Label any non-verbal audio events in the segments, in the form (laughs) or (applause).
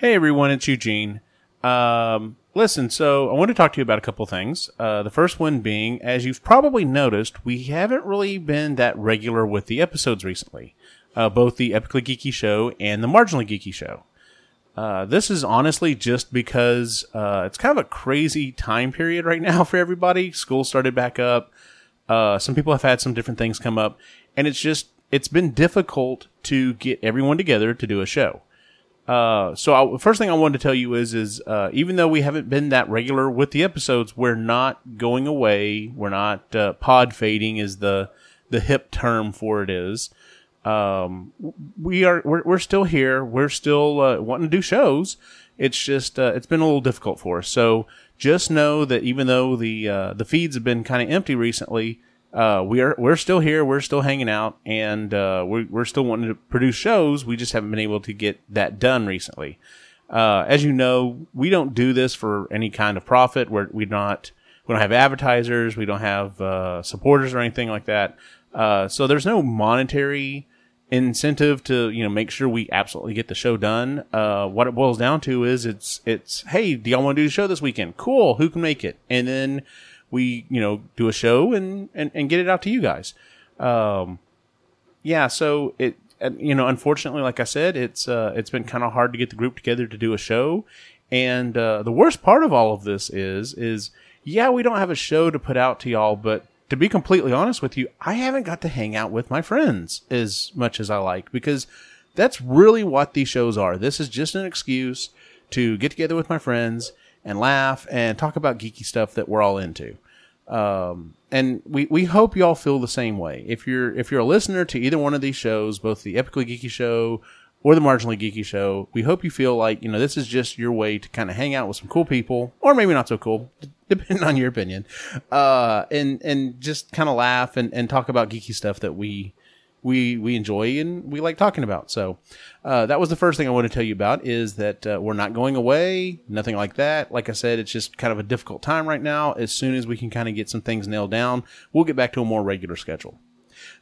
Hey everyone, it's Eugene. Um, listen, so I want to talk to you about a couple things. Uh, the first one being, as you've probably noticed, we haven't really been that regular with the episodes recently. Uh, both the Epically Geeky Show and the Marginally Geeky Show. Uh, this is honestly just because uh, it's kind of a crazy time period right (laughs) now for everybody. School started back up. Uh, some people have had some different things come up, and it's just it's been difficult to get everyone together to do a show. Uh, so I, first thing I wanted to tell you is, is uh, even though we haven't been that regular with the episodes, we're not going away. We're not uh, pod fading, is the the hip term for it is. Um, we are we're, we're still here. We're still uh, wanting to do shows. It's just uh, it's been a little difficult for us. So just know that even though the the feeds have been kind of empty recently, uh, we are we're still here. We're still hanging out, and uh, we're we're still wanting to produce shows. We just haven't been able to get that done recently. Uh, as you know, we don't do this for any kind of profit. We're we not we don't have advertisers. We don't have uh, supporters or anything like that. Uh, so there's no monetary incentive to you know make sure we absolutely get the show done. Uh, what it boils down to is it's it's hey, do y'all want to do the show this weekend? Cool, who can make it? And then we you know do a show and and, and get it out to you guys. Um, yeah, so it you know unfortunately, like I said, it's uh, it's been kind of hard to get the group together to do a show. And uh, the worst part of all of this is is yeah, we don't have a show to put out to y'all, but to be completely honest with you, I haven't got to hang out with my friends as much as I like because that's really what these shows are. This is just an excuse to get together with my friends and laugh and talk about geeky stuff that we're all into. Um, and we, we hope y'all feel the same way. If you're if you're a listener to either one of these shows, both the Epically Geeky Show or the Marginally Geeky Show, we hope you feel like you know this is just your way to kind of hang out with some cool people, or maybe not so cool, depending (laughs) on your opinion, uh, and and just kind of laugh and, and talk about geeky stuff that we we we enjoy and we like talking about. So uh, that was the first thing I want to tell you about is that uh, we're not going away, nothing like that. Like I said, it's just kind of a difficult time right now. As soon as we can kind of get some things nailed down, we'll get back to a more regular schedule.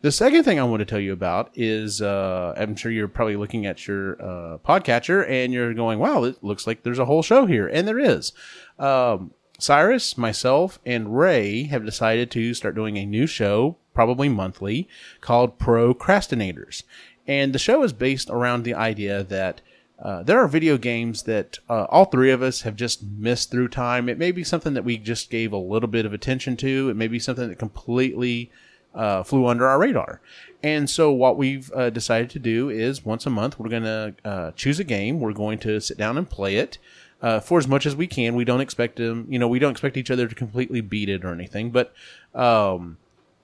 The second thing I want to tell you about is uh, I'm sure you're probably looking at your uh, podcatcher and you're going, wow, it looks like there's a whole show here. And there is. Um, Cyrus, myself, and Ray have decided to start doing a new show, probably monthly, called Procrastinators. And the show is based around the idea that uh, there are video games that uh, all three of us have just missed through time. It may be something that we just gave a little bit of attention to. It may be something that completely uh, flew under our radar. And so, what we've uh, decided to do is once a month, we're going to uh, choose a game. We're going to sit down and play it uh, for as much as we can. We don't expect them, you know, we don't expect each other to completely beat it or anything, but um,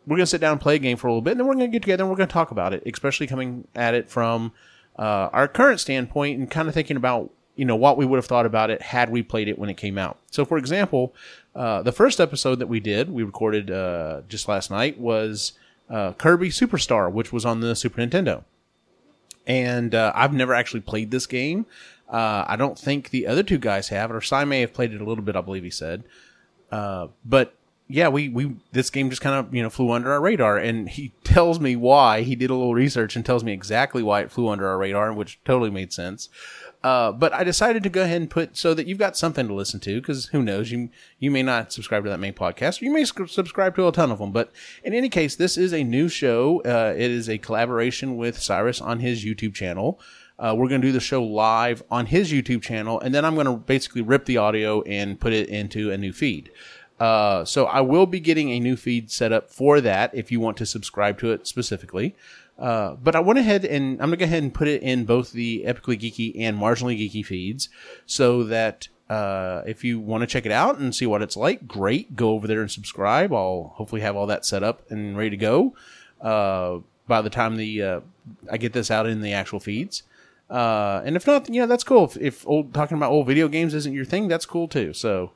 we're going to sit down and play a game for a little bit, and then we're going to get together and we're going to talk about it, especially coming at it from uh, our current standpoint and kind of thinking about you know what we would have thought about it had we played it when it came out. So, for example, uh, the first episode that we did, we recorded uh, just last night, was uh, Kirby Superstar, which was on the Super Nintendo. And uh, I've never actually played this game. Uh, I don't think the other two guys have, or Cy may have played it a little bit. I believe he said. But yeah, we we this game just kind of you know flew under our radar, and he (laughs) tells me why. He did a little research and tells me exactly why it flew under our radar, which totally made sense. Uh, but I decided to go ahead and put so that you've got something to listen to because who knows you you may not subscribe to that main podcast or you may subscribe to a ton of them. But in any case, this is a new show. Uh, it is a collaboration with Cyrus on his YouTube channel. Uh, we're going to do the show live on his YouTube channel, and then I'm going to basically rip the audio and put it into a new feed. Uh, so I will be getting a new feed set up for that if you want to subscribe to it specifically. Uh, but I went ahead and I'm to go ahead and put it in both the Epically Geeky and Marginally Geeky feeds so that uh, if you want to check it out and see what it's like, great. Go over there and subscribe. I'll hopefully have all that set up and ready to go uh, by the time the uh, I get this out in the actual feeds. Uh, and if not, you know that's cool. If, if, old talking about old video games isn't your thing, that's cool too. So,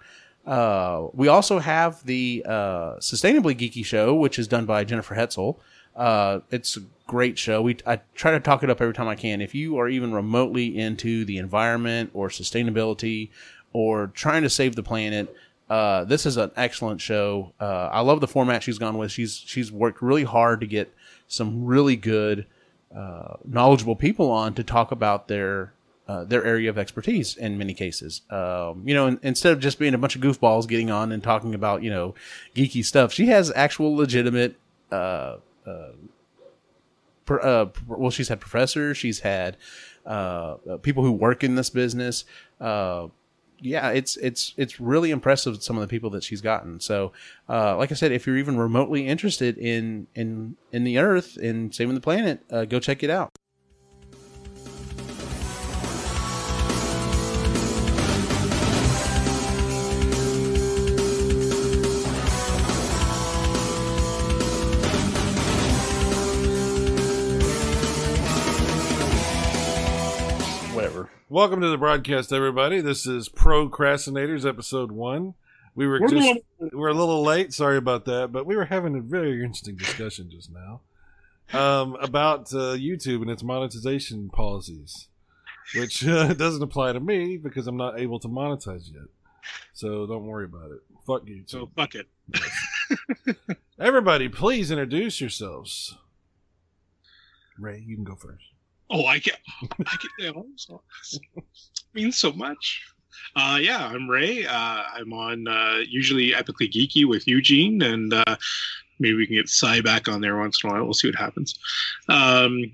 uh, we also have the uh, Sustainably Geeky show, which is done by Jennifer Hetzel. Uh, it's a great show. We I try to talk it up every time I can. If you are even remotely into the environment or sustainability or trying to save the planet, uh, this is an excellent show. Uh, I love the format she's gone with. She's she's worked really hard to get some really good knowledgeable people on to talk about their uh, their area of expertise in many cases. Um, you know, in, instead of just being a bunch of goofballs getting on and talking about you know geeky stuff, she has actual legitimate. Uh, uh, per, uh, well, she's had professors, she's had uh, people who work in this business. Yeah, it's it's it's really impressive some of the people that she's gotten. So, like I said, if you're even remotely interested in in in the Earth and saving the planet, go check it out. Welcome to the broadcast, everybody. This is Procrastinators, episode one. We were just we're a little late. Sorry about that, but we were having a very interesting discussion just now um, about uh, YouTube and its monetization policies, which (laughs) uh, doesn't apply to me because I'm not able to monetize yet. So don't worry about it. Fuck YouTube. So fuck it. (laughs) Everybody, please introduce yourselves. Ray, you can go first. Oh, I get, I get. Oh, so, (laughs) means so much. Uh, yeah, I'm Ray. Uh, I'm on uh, usually epically geeky with Eugene, and uh, maybe we can get Cy back on there once in a while. We'll see what happens. Um,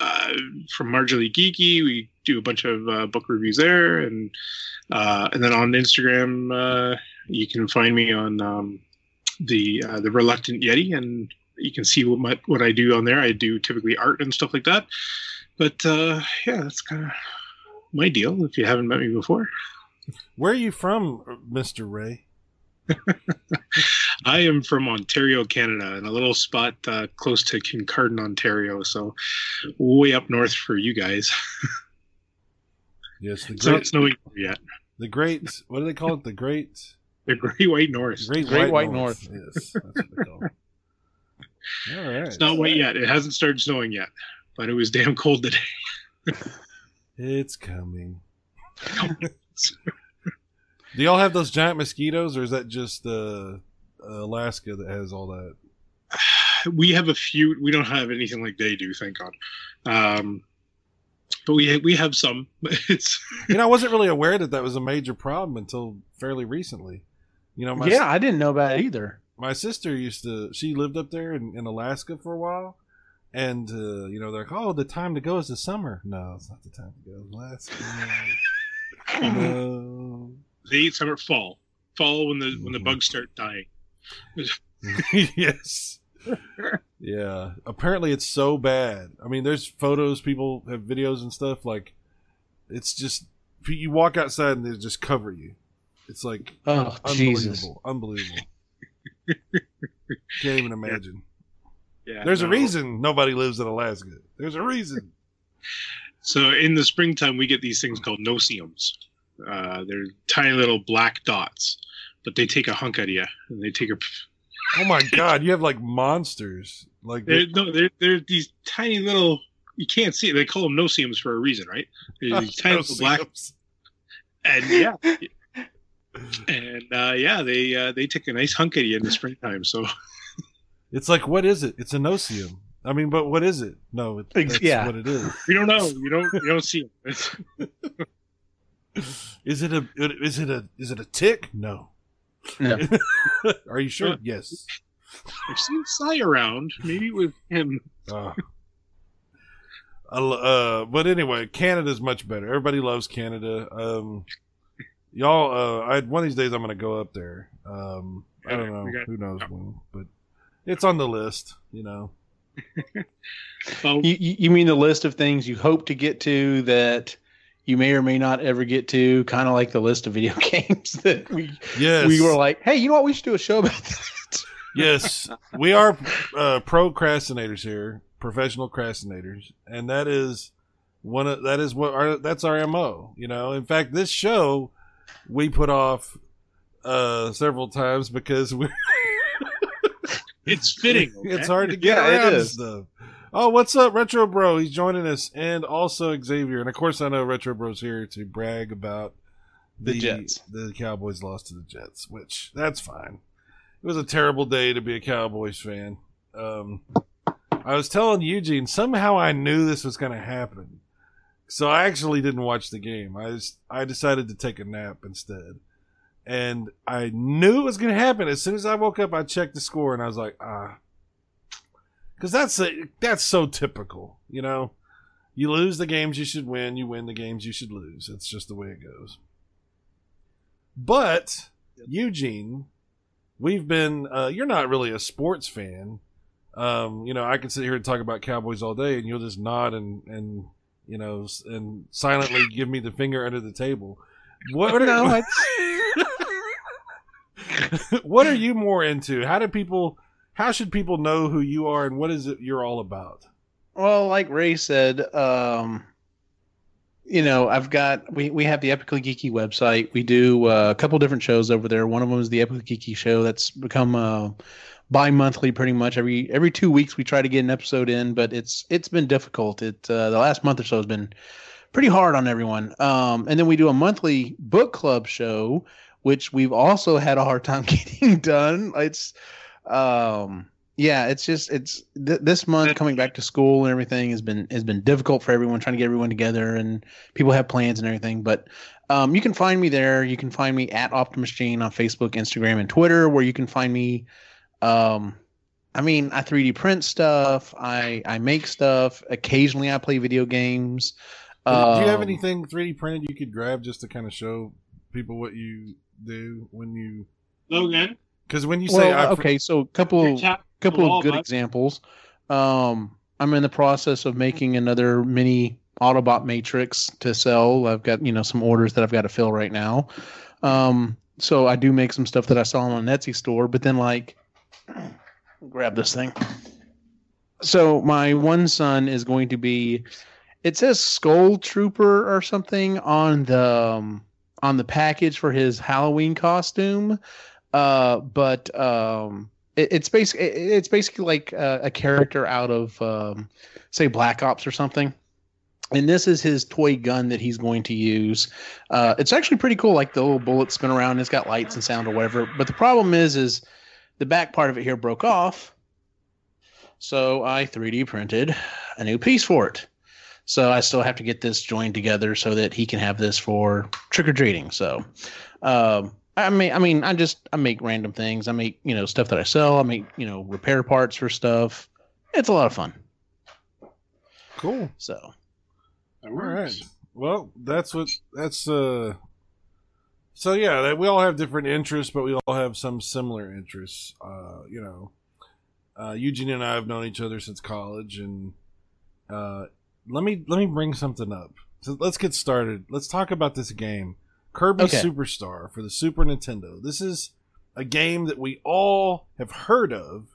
uh, from Marginally Geeky, we do a bunch of uh, book reviews there, and uh, and then on Instagram, uh, you can find me on um, the uh, the Reluctant Yeti, and you can see what my, what I do on there. I do typically art and stuff like that. But uh, yeah, that's kind of my deal. If you haven't met me before, Where are you from, Mister Ray? (laughs) I am from Ontario, Canada, in a little spot uh, close to Kincardine, Ontario. So way up north for you guys. (laughs) Yes, the It's not great, snowing yet. the great. What do they call it? The great, The Great White North. great, Great white, White north. Yes, that's what they call it. (laughs) All right, It's not white yet. It hasn't started snowing yet, but it was damn cold today. (laughs) it's coming. (laughs) Do y'all have those giant mosquitoes, or is that just uh, Alaska that has all that? we have a few. We don't have anything like they do, thank God. Um, but we we have some. (laughs) It's You know, I wasn't really aware that that was a major problem until fairly recently. You know, my yeah, I didn't know about it either. my sister used to she lived up there in, in alaska for a while and uh, you know they're like oh the time to go is the summer. No it's not the time to go. Alaska (laughs) no. Late summer, fall, fall when the when the Mhm. bugs start dying. (laughs) yes. Yeah. Apparently it's so bad. I mean there's photos. People have videos and stuff. Like it's just you walk outside and they just cover you. It's like Oh Jesus! unbelievable. Unbelievable. Can't even imagine Yeah, There's a reason nobody lives in Alaska. There's a reason. (laughs) So in the springtime, we get these things called no-see-ums. Uh, they're tiny little black dots, but they take a hunk out of you, and they take a. Oh my (laughs) god, you have like monsters. Like They're, no, they're they're these tiny little. You can't see it. They call them no-see-ums for a reason, right? They're (laughs) these tiny little black, and yeah, and uh, yeah, they uh, they take a nice hunk at you in the springtime. So It's like what is it? It's a no-see-um. I mean, but what is it? No, it, Ex- that's yeah. what it is. you don't know. You don't you don't see. It's, (laughs) it a is it a is it a tick? No. No. (laughs) Are you sure? Yes. I've seen Cy around, maybe with him. Uh, uh, but anyway, Canada's much better. Everybody loves Canada. Um, y'all, uh, I one of these days I'm going to go up there. Um, I don't know. Got- Who knows when? But it's on the list. You know. Well, (laughs) You, you you mean the list of things you hope to get to that you may or may not ever get to, kind of like the list of video (laughs) games that we Yes. we were like, hey, you know what? We should do a show about that. (laughs) yes, we are uh, procrastinators here, professional procrastinators, and that is one of that is what our that's our mo. You know, in fact, this show we put off uh several times because we it's fitting. (laughs) okay? it's hard to get Yeah, around to is. stuff. Oh, what's up, Retro Bro? He's joining us, and also Xavier. And of course, I know Retro Bro's here to brag about The Jets. The Cowboys lost to the Jets, which that's fine. It was a terrible day to be a Cowboys fan. Um, I was telling Eugene somehow I knew this was going to happen, So I actually didn't watch the game. I just, I decided to take a nap instead. And I knew it was going to happen. As soon as I woke up, I checked the score and I was like, ah. Cuz that's a, that's so typical, you know. You lose the games you should win, you win the games you should lose. It's just the way it goes. But Eugene, we've been uh, you're not really a sports fan. Um, you know, I can sit here and talk about Cowboys all day, and you'll just nod and and you know and silently give me the finger under the table. What, (laughs) No, are, (laughs) (laughs) (laughs) what are you more into? How do people? How should people know who you are, and what is it you're all about? Well, like Ray said, um, you know, I've got we we have the Epically Geeky website. We do uh, a couple different shows over there. One of them is the Epically Geeky show. That's become uh, bi-monthly, pretty much every every two weeks. We try to get an episode in, but it's it's been difficult. It uh, the last month or so has been pretty hard on everyone. Um, and then we do a monthly book club show, which we've also had a hard time (laughs) getting done. It's um yeah it's just it's th- this month coming back to school and everything has been has been difficult for everyone trying to get everyone together and people have plans and everything but um, you can find me there. You can find me at optimus gene on facebook instagram and twitter where you can find me um, i mean i 3d print stuff. I i make stuff. Occasionally i play video games. Do you have Um, anything 3D printed you could grab just to kind of show people what you do when you? Logan, Because when you say well, I, okay so a couple your couple of good bud. examples. Um, I'm in the process of making another mini Autobot Matrix to sell. I've got you know some orders that I've got to fill right now. Um, so I do make some stuff that I saw on an Etsy store, but then like, (clears throat) grab this thing. So my one son is going to be. It says Skull Trooper or something on the um, on the package for his Halloween costume, uh, but um, it, it's basically it's basically like a, a character out of um, say Black Ops or something. And this is his toy gun that he's going to use. Uh, it's actually pretty cool. Like the little bullets spin around. It's got lights and sound or whatever. But the problem is, is the back part of it here broke off. So I 3D printed a new piece for it. So I still have to get this joined together so that he can have this for trick or treating. So, um, I mean, I mean, I just I make random things. I make you know stuff that I sell. I make you know repair parts for stuff. It's a lot of fun. cool. So All right. Well, that's what that's uh so yeah, we all have different interests, but we all have some similar interests. Uh, you know. Uh Eugene and I have known each other since college and uh let me let me bring something up. So let's get started. Let's talk about this game. Kirby Okay. Superstar for the Super Nintendo. This is a game that we all have heard of,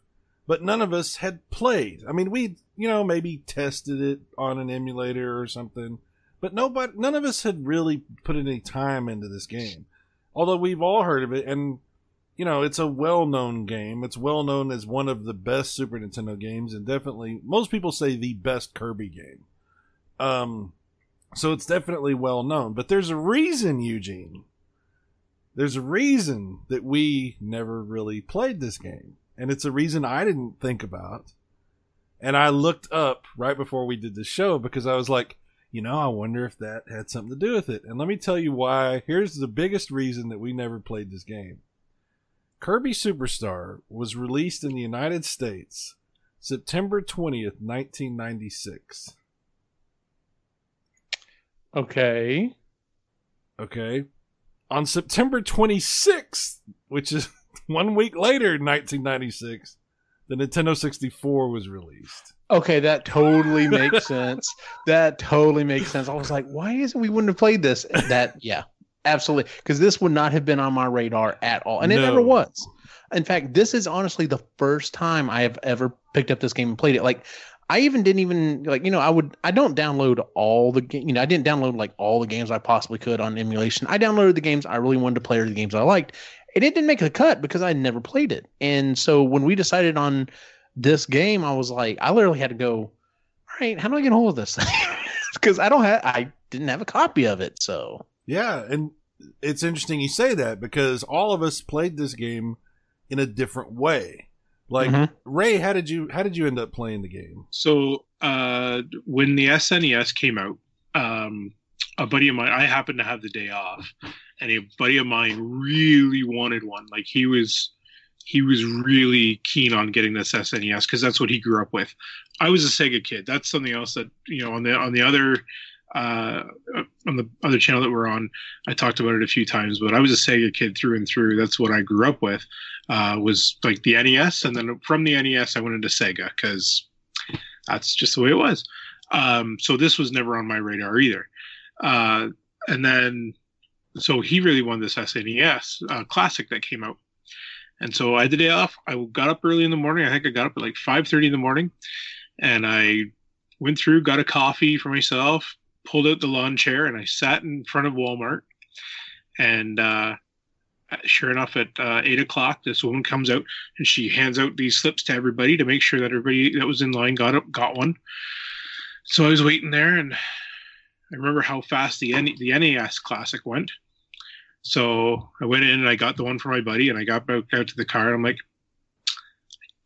but none of us had played. I mean, we, you know, maybe tested it on an emulator or something, but nobody, none of us had really put any time into this game. Although we've all heard of it, and you know, it's a well-known game. It's well known as one of the best Super Nintendo games, and definitely most people say the best Kirby game. Um, so it's definitely well known. But there's a reason, Eugene. There's a reason that we never really played this game. And it's a reason I didn't think about. And I looked up right before we did the show because I was like, you know, I wonder if that had something to do with it. And let me tell you why. Here's the biggest reason that we never played this game. Kirby Superstar was released in the United States September 20th, 1996. Okay, Okay. On September 26th, which is (laughs) one week later, 1996, the Nintendo 64 was released. okay, that totally makes (laughs) sense. That totally makes sense. I was like, why is it we wouldn't have played this? That yeah, absolutely, because this would not have been on my radar at all, and it No. never was. In fact, this is honestly the first time I have ever picked up this game and played it. Like, I even didn't even like you know I would I don't download all the you know I didn't download like all the games I possibly could on emulation. I downloaded the games I really wanted to play or the games I liked. And it didn't make the cut because I never played it. And so when we decided on this game, I was like, I literally had to go, all right, how do I get a hold of this? Because (laughs) I don't have, I didn't have a copy of it. So Yeah, and it's interesting you say that because all of us played this game in a different way. Like Mhm. Ray, how did you how did you end up playing the game? So uh, when the SNES came out, um, a buddy of mine. I happened to have the day off, and a buddy of mine really wanted one. Like he was, he was really keen on getting this SNES because that's what he grew up with. I was a Sega kid. That's something else that you know on the on the other uh, on the other channel that we're on, I talked about it a few times. But I was a Sega kid through and through. That's what I grew up with. Uh, was like the NES, and then from the NES, I went into Sega because that's just the way it was. Um, so this was never on my radar either. Uh, and then, so he really won this SNES uh, classic that came out. And so I had the day off. I got up early in the morning. I think I got up at like 5:30 in the morning, and I went through, got a coffee for myself, pulled out the lawn chair, and I sat in front of Walmart. And uh, sure enough, at uh, eight o'clock, this woman comes out and she hands out these slips to everybody to make sure that everybody that was in line got up, got one. So I was waiting there, and I remember how fast the N- the NES Classic went. So I went in and I got the one for my buddy, and I got back out to the car, and I'm like,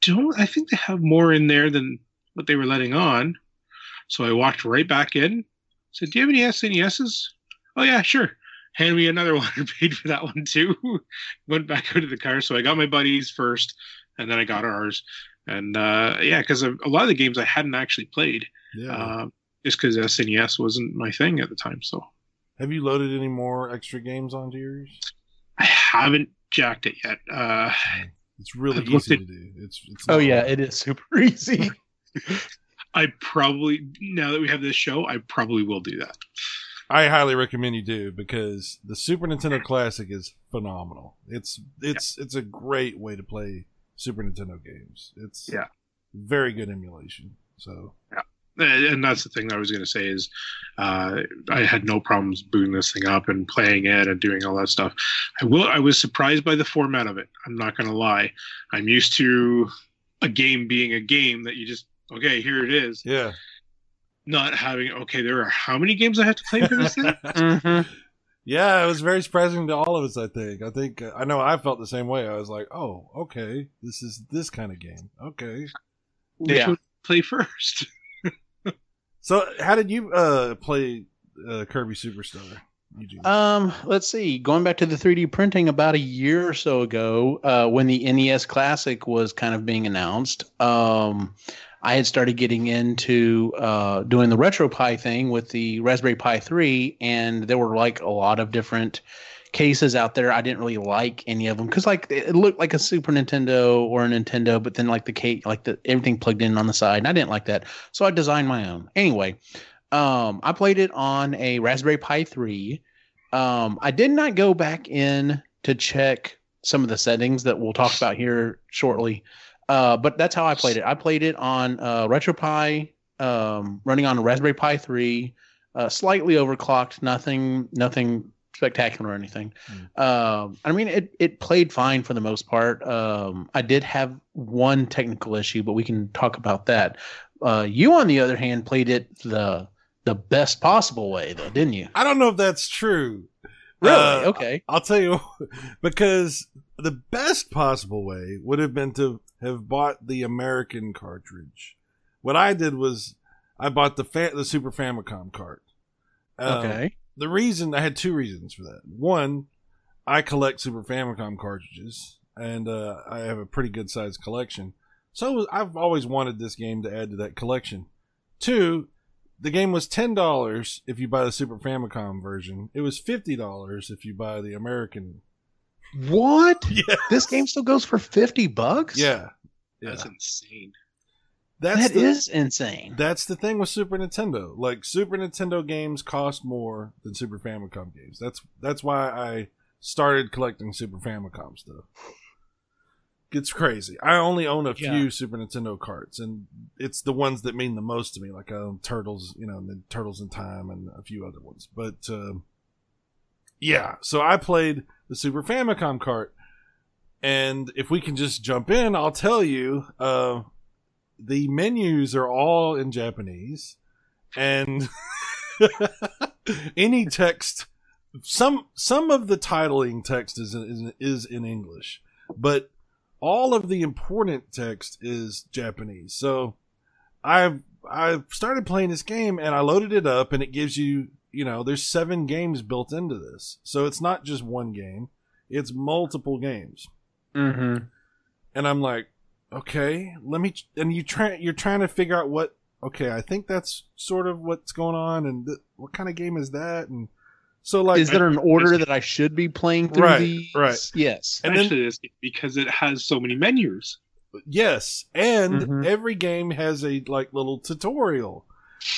don't I think they have more in there than what they were letting on. So I walked right back in, said, "Do you have any SNESs?" Oh yeah, sure. Hand me another (laughs) one and paid for that one too. (laughs) Went back out of the car. So I got my buddies first, and then I got ours. And uh, yeah, because a lot of the games I hadn't actually played, Yeah. uh, just because SNES wasn't my thing at the time. So Have you loaded any more extra games onto yours? I haven't jacked it yet. Uh, It's really I've looked easy at- to do. It's, it's Oh yeah, hard. it is super (laughs) easy. I probably now that we have this show, I probably will do that. I highly recommend you do because the Super Nintendo Classic is phenomenal. It's it's it's a great way to play Super Nintendo games. It's Yeah. very good emulation. So yeah, and that's the thing that I was going to say is, uh, I had no problems booting this thing up and playing it and doing all that stuff. I will. I was surprised by the format of it. I'm not going to lie. I'm used to a game being a game that you just okay, here it is. yeah, Not having okay, there are how many games I have to play for this thing? (laughs) mm-hmm. yeah, it was very surprising to all of us. I think. I think I know I felt the same way. I was like, oh, okay, this is this kind of game. Okay. Which Yeah. one play first. (laughs) So how did you uh play uh, Kirby Superstar? Eugene? Um, let's see. Going back to the 3D printing, about a year or so ago, uh, when the NES Classic was kind of being announced, um, I had started getting into uh, doing the RetroPie thing with the Raspberry Pi 3, and there were like a lot of different cases out there. I didn't really like any of them because like it looked like a Super Nintendo or a Nintendo, but then like the case, like the everything plugged in on the side, and I didn't like that, so I designed my own. Anyway, um, I played it on a Raspberry Pi 3. Um, I did not go back in to check some of the settings that we'll talk about here shortly. Uh, but that's how I played it. I played it on uh, RetroPie, um, running on Raspberry Pi 3, uh, slightly overclocked, nothing, nothing spectacular or anything. Um, I mean, it it played fine for the most part. Um, I did have one technical issue, but we can talk about that. Uh, you, on the other hand, played it the the best possible way, though, didn't you? I don't know if that's true. Really? Uh, okay. I'll tell you (laughs) because the best possible way would have been to have bought the American cartridge. What I did was I bought the fa- the Super Famicom cart. Um, Okay. The reason I had two reasons for that. One, I collect Super Famicom cartridges, and uh, I have a pretty good sized collection. So I've always wanted this game to add to that collection. Two, the game was ten dollars if you buy the Super Famicom version. It was fifty dollars if you buy the American. What? (laughs) Yeah, This game still goes for fifty bucks? yeah, yeah. That's insane. That's That the, is insane. That's the thing with Super Nintendo. Like Super Nintendo games cost more than Super Famicom games. That's that's why I started collecting Super Famicom stuff. It's crazy. I only own a Yeah. few Super Nintendo carts, and it's the ones that mean the most to me. Like I own Turtles, you know, and then Turtles in Time, and a few other ones. But um, yeah, so I played the Super Famicom cart, and if we can just jump in, I'll tell you. Uh, the menus are all in Japanese, and (laughs) any text, some some of the titling text is is, is in English, but all of the important text is Japanese. So I've I started playing this game and I loaded it up and it gives you, you know, there's seven games built into this. So it's not just one game, it's multiple games. Mm-hmm. And I'm like, okay, let me, and you try, you're trying to figure out what, okay, I think that's sort of what's going on and th- what kind of game is that? And so like, Is there an order that I should be playing through Right, these? right. Yes. And then- Especially because it has so many menus. yes. And Mhm. every game has a like little tutorial.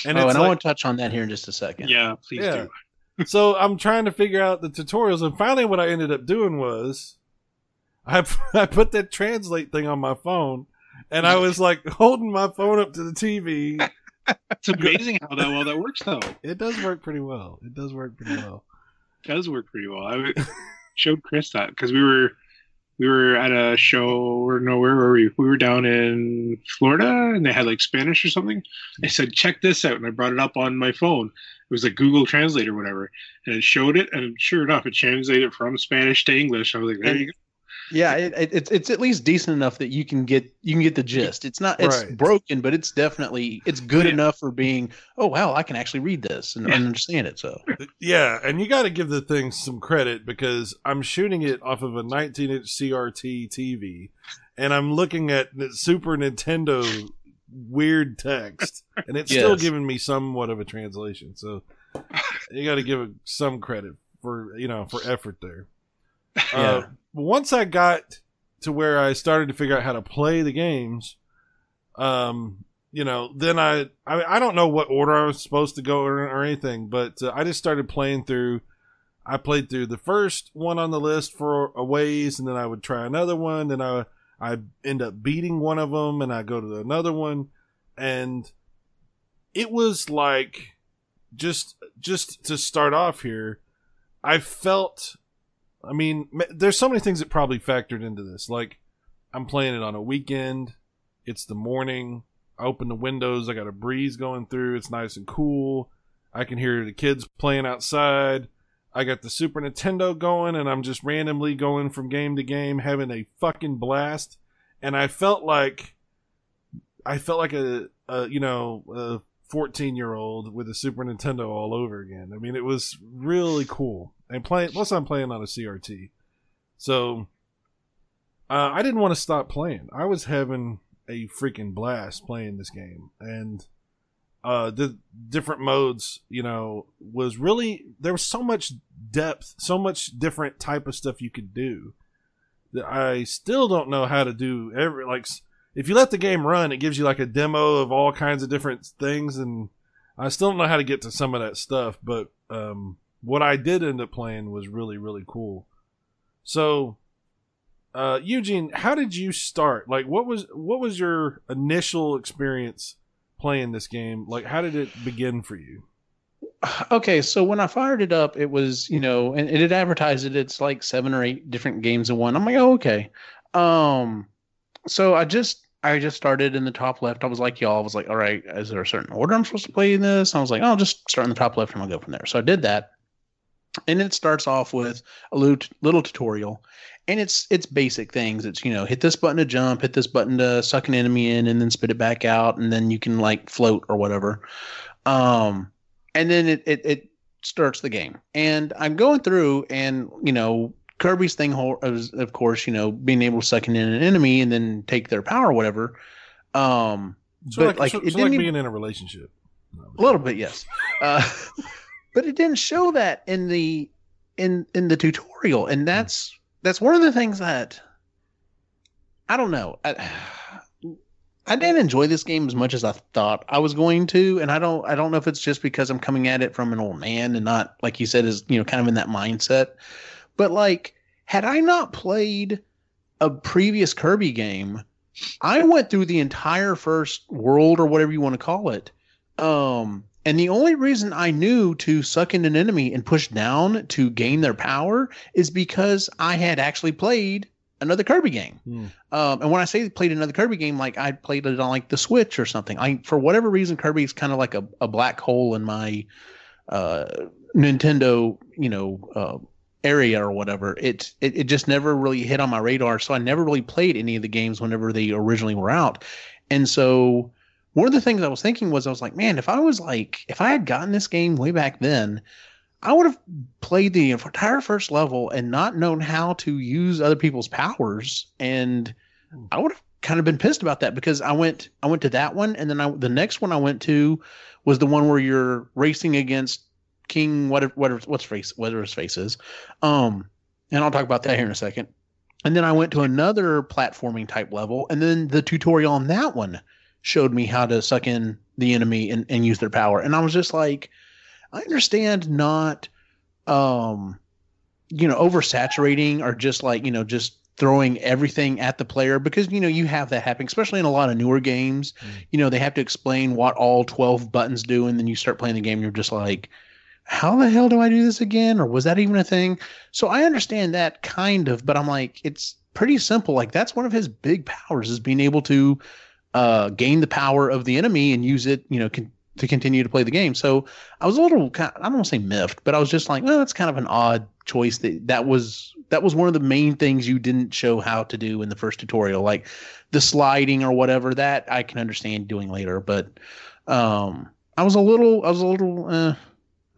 And oh, it's and I like, want to touch on that here in just a second. Yeah, please Yeah. do. (laughs) so I'm trying to figure out the tutorials, and finally, what I ended up doing was, I (laughs) I put that translate thing on my phone, and I was like holding my phone up to the TV. (laughs) It's amazing how that well that works though. It does work pretty well. It does work pretty well. It does work pretty well. I showed Chris that because we were we were at a show or no, where were we? We were down in Florida and they had like Spanish or something. I said, check this out, and I brought it up on my phone. It was a Google Translate or whatever, and it showed it, and sure enough, it translated from Spanish to English. I was like, there you go. Yeah, it, it, it's it's at least decent enough that you can get you can get the gist. It's not it's Right. broken, but it's definitely it's good Yeah. enough for being. Oh wow, I can actually read this and, Yeah. understand it. So Yeah, and you got to give the thing some credit because I'm shooting it off of a 19 inch CRT TV, and I'm looking at Super Nintendo weird text, and it's still giving me somewhat of a translation. So you got to give it some credit for you know for effort there. Uh, once I got to where I started to figure out how to play the games, um, you know, then I, I, I don't know what order I was supposed to go or, or anything, but uh, I just started playing through. I played through the first one on the list for a ways, and then I would try another one. Then I, I end up beating one of them, and I go to another one, and it was like just, just to start off here, I felt I mean, there's so many things that probably factored into this. Like, I'm playing it on a weekend. It's the morning. I open the windows. I got a breeze going through. It's nice and cool. I can hear the kids playing outside. I got the Super Nintendo going, and I'm just randomly going from game to game, having a fucking blast. And I felt like, I felt like a, a you know, a 14 year old with a Super Nintendo all over again. I mean, it was really cool. And playing, plus I'm playing on a CRT, so uh, I didn't want to stop playing. I was having a freaking blast playing this game, and uh, the different modes, you know, was really there was so much depth, so much different type of stuff you could do that I still don't know how to do every like if you let the game run, it gives you like a demo of all kinds of different things, and I still don't know how to get to some of that stuff. But um, what I did end up playing was really really cool. So, uh, Eugene, how did you start? Like, what was what was your initial experience playing this game? Like, how did it begin for you? (sighs) okay, so when I fired it up, it was you know, and it advertised it. It's like seven or eight different games in one. I'm like, oh okay. Um, so I just I just started in the top left. I was like y'all. I was like, all right, is there a certain order I'm supposed to play in this? I was like, oh, I'll just start in the top left and I'll go from there. So I did that, and it starts off with a little little tutorial, and it's it's basic things. It's you know, hit this button to jump, hit this button to suck an enemy in, and then spit it back out, and then you can like float or whatever. Um, and then it, it it starts the game and i'm going through and you know kirby's thing is of course you know being able to suck in an enemy and then take their power or whatever um So but like, like, so, it so didn't like even- being in a relationship. a little bit yes uh (laughs) but it didn't show that in the in in the tutorial and that's that's one of the things that i don't know I, I didn't enjoy this game as much as I thought I was going to, and I don't I don't know if it's just because I'm coming at it from an old man and not like you said is you know kind of in that mindset. But like had I not played a previous Kirby game, I went through the entire first world or whatever you want to call it. Um and the only reason I knew to suck in an enemy and push down to gain their power is because I had actually played another Kirby game. Hmm. Um, and when I say played another Kirby game, like I played it on like the Switch or something. I for whatever reason, Kirby's kind of like a, a black hole in my uh, Nintendo, you know, uh, area or whatever. It, it it just never really hit on my radar. So I never really played any of the games whenever they originally were out. And so one of the things I was thinking was I was like, man, if I was like, if I had gotten this game way back then, I would have played the entire first level and not known how to use other people's powers, and I would have kind of been pissed about that because I went I went to that one, and then I, the next one I went to was the one where you're racing against King whatever whatever what's face whatever his face is, um, and I'll talk about that here in a second. And then I went to another platforming type level, and then the tutorial on that one showed me how to suck in the enemy and, and use their power. And I was just like, I understand not, um, you know, oversaturating or just like, you know, just throwing everything at the player because, you know, you have that happening, especially in a lot of newer games. Mm. You know, they have to explain what all 12 buttons do. And then you start playing the game, you're just like, how the hell do I do this again? Or was that even a thing? So I understand that kind of, but I'm like, it's pretty simple. Like that's one of his big powers is being able to uh, gain the power of the enemy and use it, you know, con- to continue to play the game. So I was a little, I don't want to say miffed, but I was just like, well, that's kind of an odd choice. That that was that was one of the main things you didn't show how to do in the first tutorial, like the sliding or whatever. That I can understand doing later, but um, I was a little, I was a little, uh,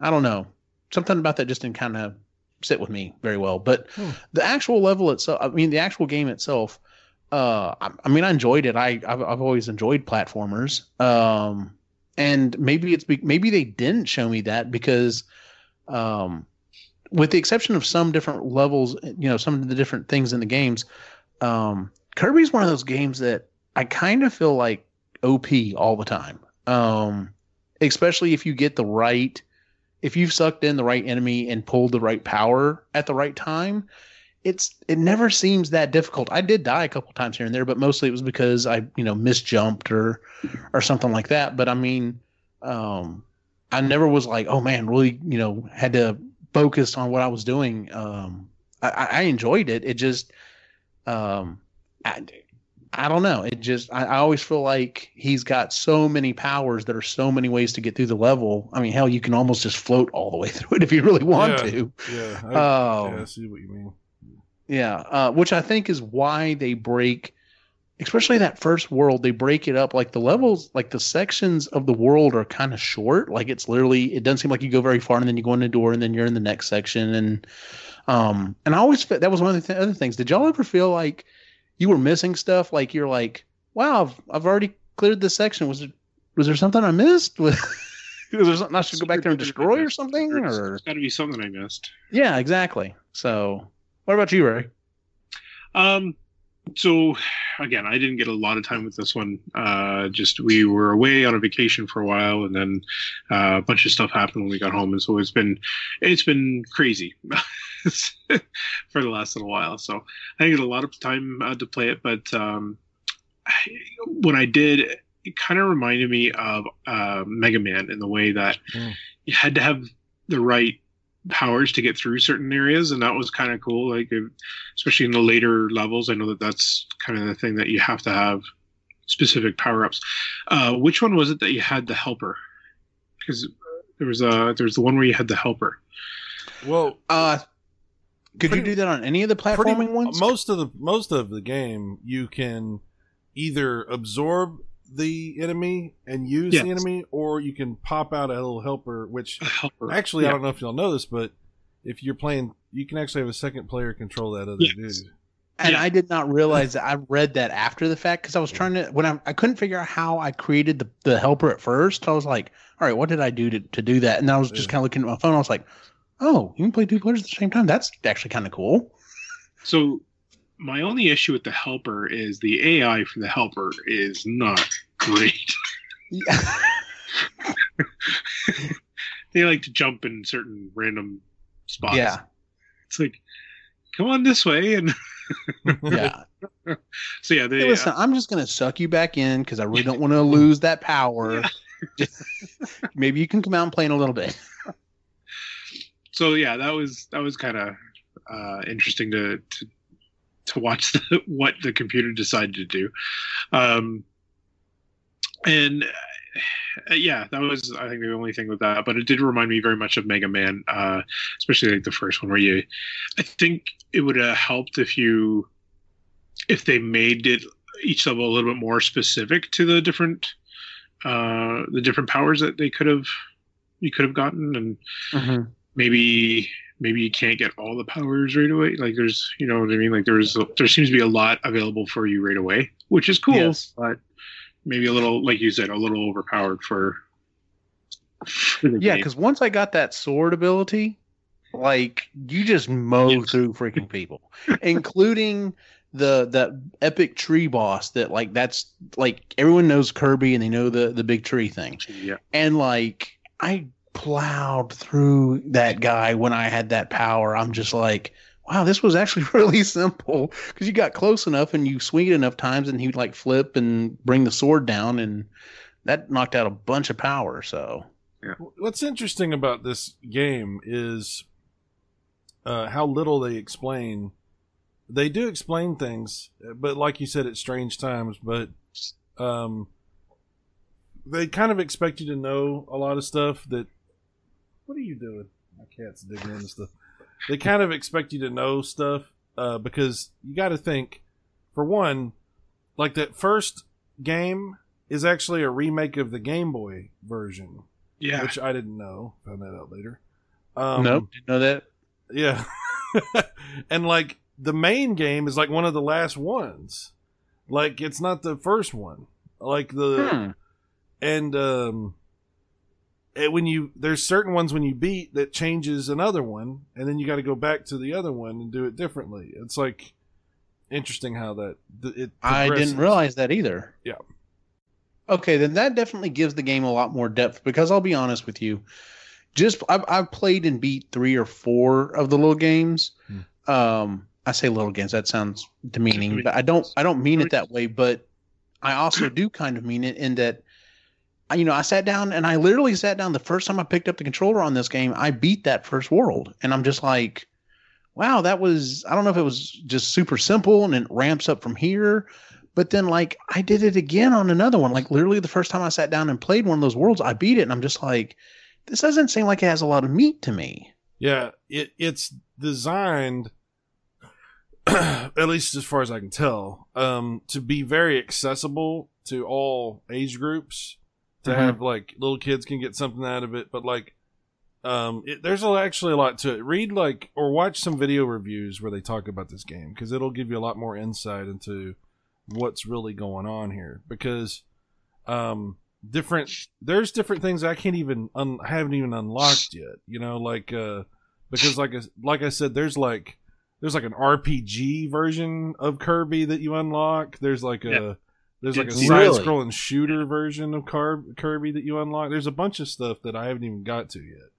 I don't know, something about that just didn't kind of sit with me very well. But hmm. the actual level itself, I mean, the actual game itself uh, I, I, mean, I enjoyed it. I I've, I've always enjoyed platformers. Um, and maybe it's maybe they didn't show me that because, um, with the exception of some different levels, you know, some of the different things in the games, um, Kirby's one of those games that I kind of feel like OP all the time. Um, especially if you get the right, if you've sucked in the right enemy and pulled the right power at the right time, it's it never seems that difficult. I did die a couple times here and there, but mostly it was because I you know misjumped or or something like that. But I mean, um, I never was like, oh man, really you know had to focus on what I was doing. Um, I, I enjoyed it. It just, um, I, I don't know. It just I, I always feel like he's got so many powers that are so many ways to get through the level. I mean, hell, you can almost just float all the way (laughs) through it if you really want yeah, to. Yeah, I, uh, yeah, I see what you mean. Yeah, uh, which I think is why they break, especially that first world. They break it up like the levels, like the sections of the world are kind of short. Like it's literally, it doesn't seem like you go very far, and then you go in the door, and then you're in the next section. And um, and I always that was one of the th- other things. Did y'all ever feel like you were missing stuff? Like you're like, wow, I've, I've already cleared this section. Was it was there something I missed? Was, (laughs) was there something I should go back there and destroy or something? Or there's got to be something I missed. Yeah, exactly. So what about you, Ray? Um, so again, I didn't get a lot of time with this one. Uh, just we were away on a vacation for a while, and then uh, a bunch of stuff happened when we got home, and so it's been it's been crazy (laughs) for the last little while. So I didn't get a lot of time uh, to play it, but um, I, when I did, it kind of reminded me of uh, Mega Man in the way that mm. you had to have the right powers to get through certain areas, and that was kind of cool. Like, especially in the later levels, I know that that's kind of the thing that you have to have specific power ups. Uh, which one was it that you had the helper? Because there was a there's the one where you had the helper. Well, uh, could pretty, you do that on any of the platforming pretty, ones? Most of the most of the game, you can either absorb the enemy and use yes. the enemy, or you can pop out a little helper. Which helper. actually, yeah. I don't know if y'all know this, but if you're playing, you can actually have a second player control that other yes. dude. And yeah. I did not realize that. I read that after the fact because I was trying to when I I couldn't figure out how I created the, the helper at first. I was like, all right, what did I do to, to do that? And I was just yeah. kind of looking at my phone. I was like, oh, you can play two players at the same time. That's actually kind of cool. So my only issue with the helper is the AI for the helper is not great. Yeah. (laughs) they like to jump in certain random spots. Yeah. It's like, come on this way and (laughs) yeah. So yeah, they, hey, listen. Uh, I'm just gonna suck you back in because I really don't want to (laughs) lose that power. Yeah. maybe you can come out and play in a little bit. so yeah, that was that was kind of uh, interesting to, to to watch the, what the computer decided to do. Um, and uh, yeah, that was I think the only thing with that. But it did remind me very much of Mega Man, uh, especially like the first one where you. I think it would have helped if you, if they made it each level a little bit more specific to the different uh, the different powers that they could have you could have gotten, and Mhm. maybe maybe you can't get all the powers right away. Like there's you know what I mean. Like there's there seems to be a lot available for you right away, which is cool, Yes. but maybe a little like you said, a little overpowered for. for Yeah, because once I got that sword ability, like you just mow Yes. through freaking people, including the the epic tree boss. That like that's like everyone knows Kirby and they know the the big tree thing, yeah, and like I plowed through that guy when I had that power. I'm just like. Wow, this was actually (laughs) really simple because you got close enough and you swing it enough times, and he'd like flip and bring the sword down, and that knocked out a bunch of power. So What's interesting about this game is uh, how little they explain. They do explain things, but like you said, at strange times. But um, they kind of expect you to know a lot of stuff. That what are you doing? My cat's digging into stuff. They kind of expect you to know stuff uh, because you got to think. For one, like that first game is actually a remake of the Game Boy version yeah. which I didn't know. Found that out later. Um, nope, didn't know that. Yeah, (laughs) and like the main game is like one of the last ones. Like it's not the first one. Like the Hmm. and um, and when you there's certain ones when you beat that changes another one, and then you got to go back to the other one and do it differently. It's like interesting how that it. I didn't realize that either. Yeah. Okay, then that definitely gives the game a lot more depth because I'll be honest with you. Just I've, I've played and beat three or four of the little games. Um, I say little games. That sounds demeaning, but I don't. I don't mean it that way. But I also do kind of mean it in that. You know, I sat down and I literally sat down the first time I picked up the controller on this game. I beat that first world, and I'm just like, wow, that was. I don't know if it was just super simple and it ramps up from here, but then like I did it again on another one. Like literally the first time I sat down and played one of those worlds, I beat it, and I'm just like, this doesn't seem like it has a lot of meat to me. Yeah, it it's designed, (clears throat) at least as far as I can tell, um, to be very accessible to all age groups. To Mhm. have like little kids can get something out of it, but like, um, it, there's a, actually a lot to it. Read like or watch some video reviews where they talk about this game because it'll give you a lot more insight into what's really going on here. Because, um, different there's different things I can't even un, I haven't even unlocked yet. You know, like uh, because like I, like I said, there's like there's like an RPG version of Kirby that you unlock. There's like a. there's like a It's- side-scrolling shooter version of Car- Kirby that you unlock. There's a bunch of stuff that I haven't even got to yet.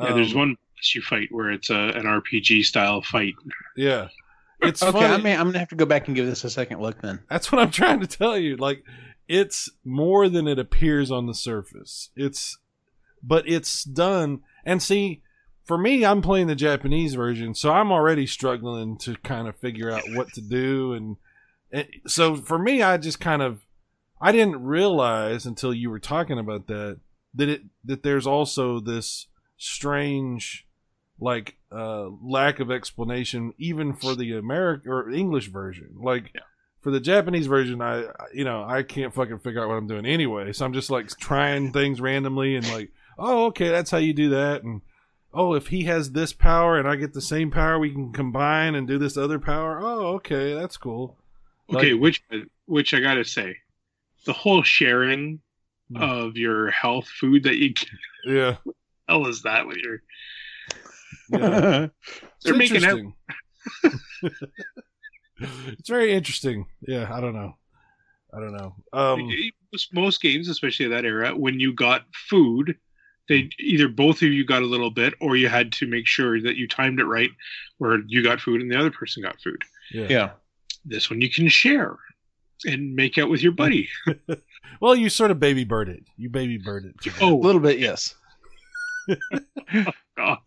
Yeah, there's Um, one you fight where it's a, an RPG style fight. Yeah, (laughs) it's Okay, funny. I mean, I'm gonna have to go back and give this a second look then. That's what I'm (laughs) trying to tell you. Like, it's more than it appears on the surface. It's, but it's done. And see, for me, I'm playing the Japanese version, so I'm already struggling to kind of figure out what to do. And, and so for me, I just kind of, I didn't realize until you were talking about that that it that there's also this strange like uh lack of explanation even for the American or English version. Like for the Japanese version, I I- you know I can't fucking figure out what I'm doing anyway. So I'm just like trying things randomly and like, oh okay, that's how you do that. And oh, if he has this power and I get the same power, we can combine and do this other power. Oh okay, that's cool. Okay, Like- which which I gotta say, the whole sharing Hmm. of your health food that you get, Yeah, (laughs) hell is that what you're yeah. (laughs) They're making out. (laughs) it's very interesting. Yeah, I don't know. I don't know. Um, most, most games, especially of that era, when you got food, they either both of you got a little bit, or you had to make sure that you timed it right, where you got food and the other person got food. yeah. yeah. This one you can share and make out with your buddy. (laughs) Well, you sort of baby bird it. You baby bird it. (laughs) A Oh, little bit, yes. (laughs) God.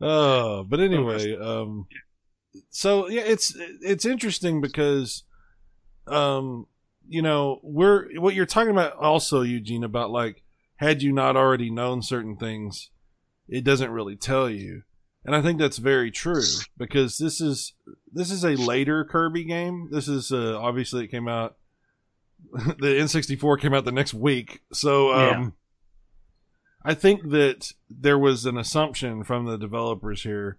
Oh, but anyway, um, so yeah, it's it's interesting because, um, you know, we're what you're talking about also, Eugene, about like had you not already known certain things, it doesn't really tell you, and I think that's very true because this is this is a later Kirby game. This is uh, obviously it came out (laughs) the N64 came out the next week. So um, Yeah. I think that there was an assumption from the developers here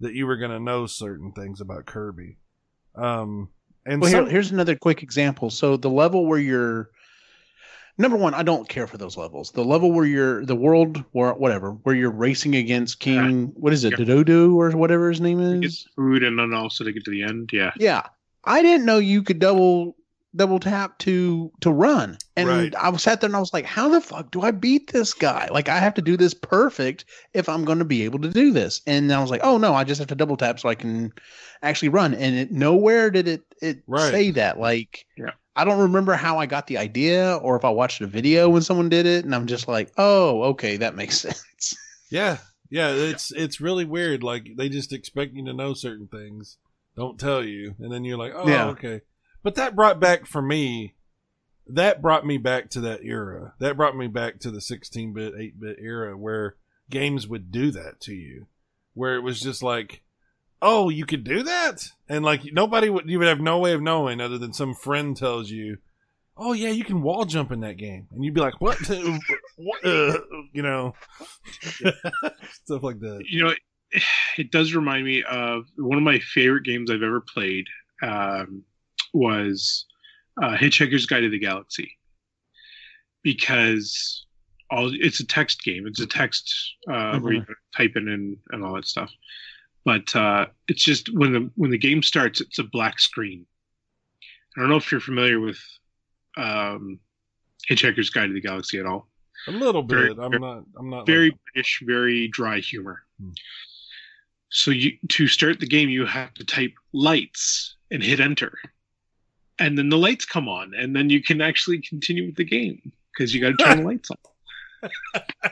that you were going to know certain things about Kirby. Um, and Well, some, here, here's another quick example. So the level where you're number one, I don't care for those levels. The level where you're the world or whatever, where you're racing against King, what is it, Yeah. Dododo or whatever his name is? food and then also to get to the end. Yeah. Yeah, I didn't know you could double double tap to to run, and Right. I was sat there and I was like, how the fuck do I beat this guy? Like I have to do this perfect if I'm going to be able to do this. And I was like, oh no, I just have to double tap so I can actually run. And it nowhere did it it Right. say that. Like Yeah. I don't remember how I got the idea or if I watched a video when someone did it, and I'm just like, oh okay, that makes (laughs) sense. yeah, yeah, it's it's really weird. Like they just expect you to know certain things, don't tell you, and then you're like, oh, Yeah. okay. But that brought back for me. That brought me back to that era. That brought me back to the 16-bit, 8-bit era where games would do that to you, where it was just like, oh, you could do that, and like nobody would, you would have no way of knowing other than some friend tells you, oh yeah, you can wall jump in that game, and you'd be like, what, (laughs) what, uh, you know, (laughs) stuff like that. You know, it, (sighs) it does remind me of one of my favorite games I've ever played. Um, was uh, Hitchhiker's Guide to the Galaxy because all it's a text game. It's a text uh, where you type in and, and all that stuff. But uh, it's just when the when the game starts, it's a black screen. I don't know if you're familiar with um, Hitchhiker's Guide to the Galaxy at all. A little Very- bit. I'm not. I'm not. Very like- British, very dry humor. Hmm. So you to start the game, you have to type lights and hit enter, and then the lights come on, and then you can actually continue with the game because you got to turn the lights on. (laughs)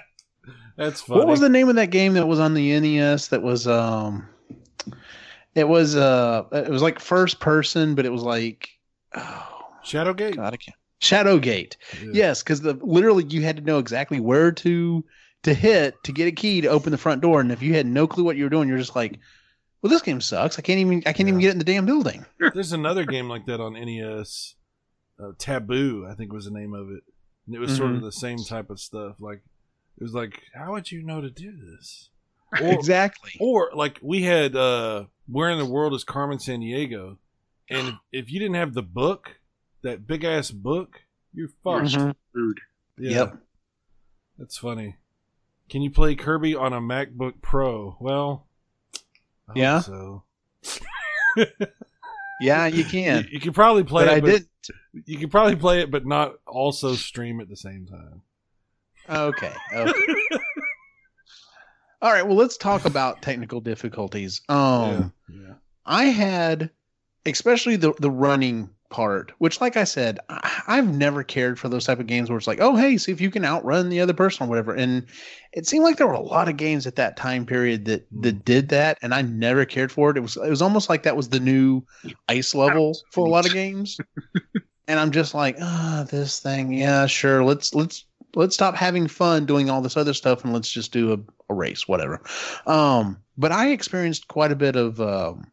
that's funny. What was the name of that game that was on the NES that was um it was uh it was like first person but it was like oh Shadowgate? god I can't Shadowgate. Yeah. Yes, cuz the literally you had to know exactly where to to hit to get a key to open the front door and if you had no clue what you were doing you're just like well this game sucks. I can't even I can't even Yeah. get in the damn building. (laughs) There's (laughs) another game like that on NES. Uh, Taboo, I think was the name of it. And it was sort of the same type of stuff. Like it was like, how would you know to do this? (laughs) Or, exactly. or like we had uh Where in the World is Carmen Sandiego? And if, if you didn't have the book, that big ass book, you're fucked. Mhm. Yeah. Yep. That's funny. Can you play Kirby on a MacBook Pro? Well, I hope Yeah. So (laughs) Yeah, you can. you, you could probably play but it, I but didn't. you could probably play it, but not also stream at the same time. Okay. Okay. All right. Well, let's talk about technical difficulties. (laughs) Um, yeah. I had, especially the the running part, which, like I said, I, I've never cared for those type of games where it's like, oh, hey, see if you can outrun the other person or whatever. And it seemed like there were a lot of games at that time period that that did that, and I never cared for it. It was it was almost like that was the new ice level for a lot of (laughs) games. and I'm just like, ah, this thing, yeah, sure, let's let's let's stop having fun doing all this other stuff and let's just do a, a race, whatever. Um, but I experienced quite a bit of um,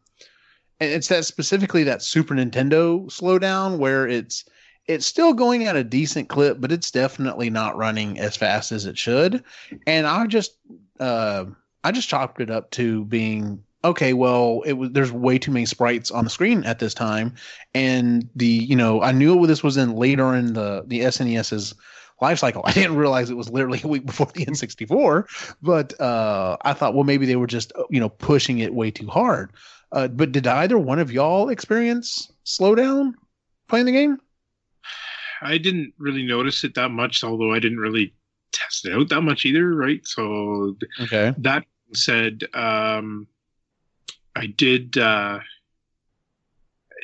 and it's that specifically that Super Nintendo slowdown where it's it's still going at a decent clip, but it's definitely not running as fast as it should. And I just uh, I just chopped it up to being okay. Well, it was there's way too many sprites on the screen at this time, and the you know I knew this was in later in the the SNES's life cycle. (laughs) I didn't realize it was literally a week before the N64, but uh, I thought, well, maybe they were just you know pushing it way too hard. Uh, but did either one of y'all experience slowdown playing the game? I didn't really notice it that much, although I didn't really test it out that much either, right? So Okay. that said, um, I did. Uh,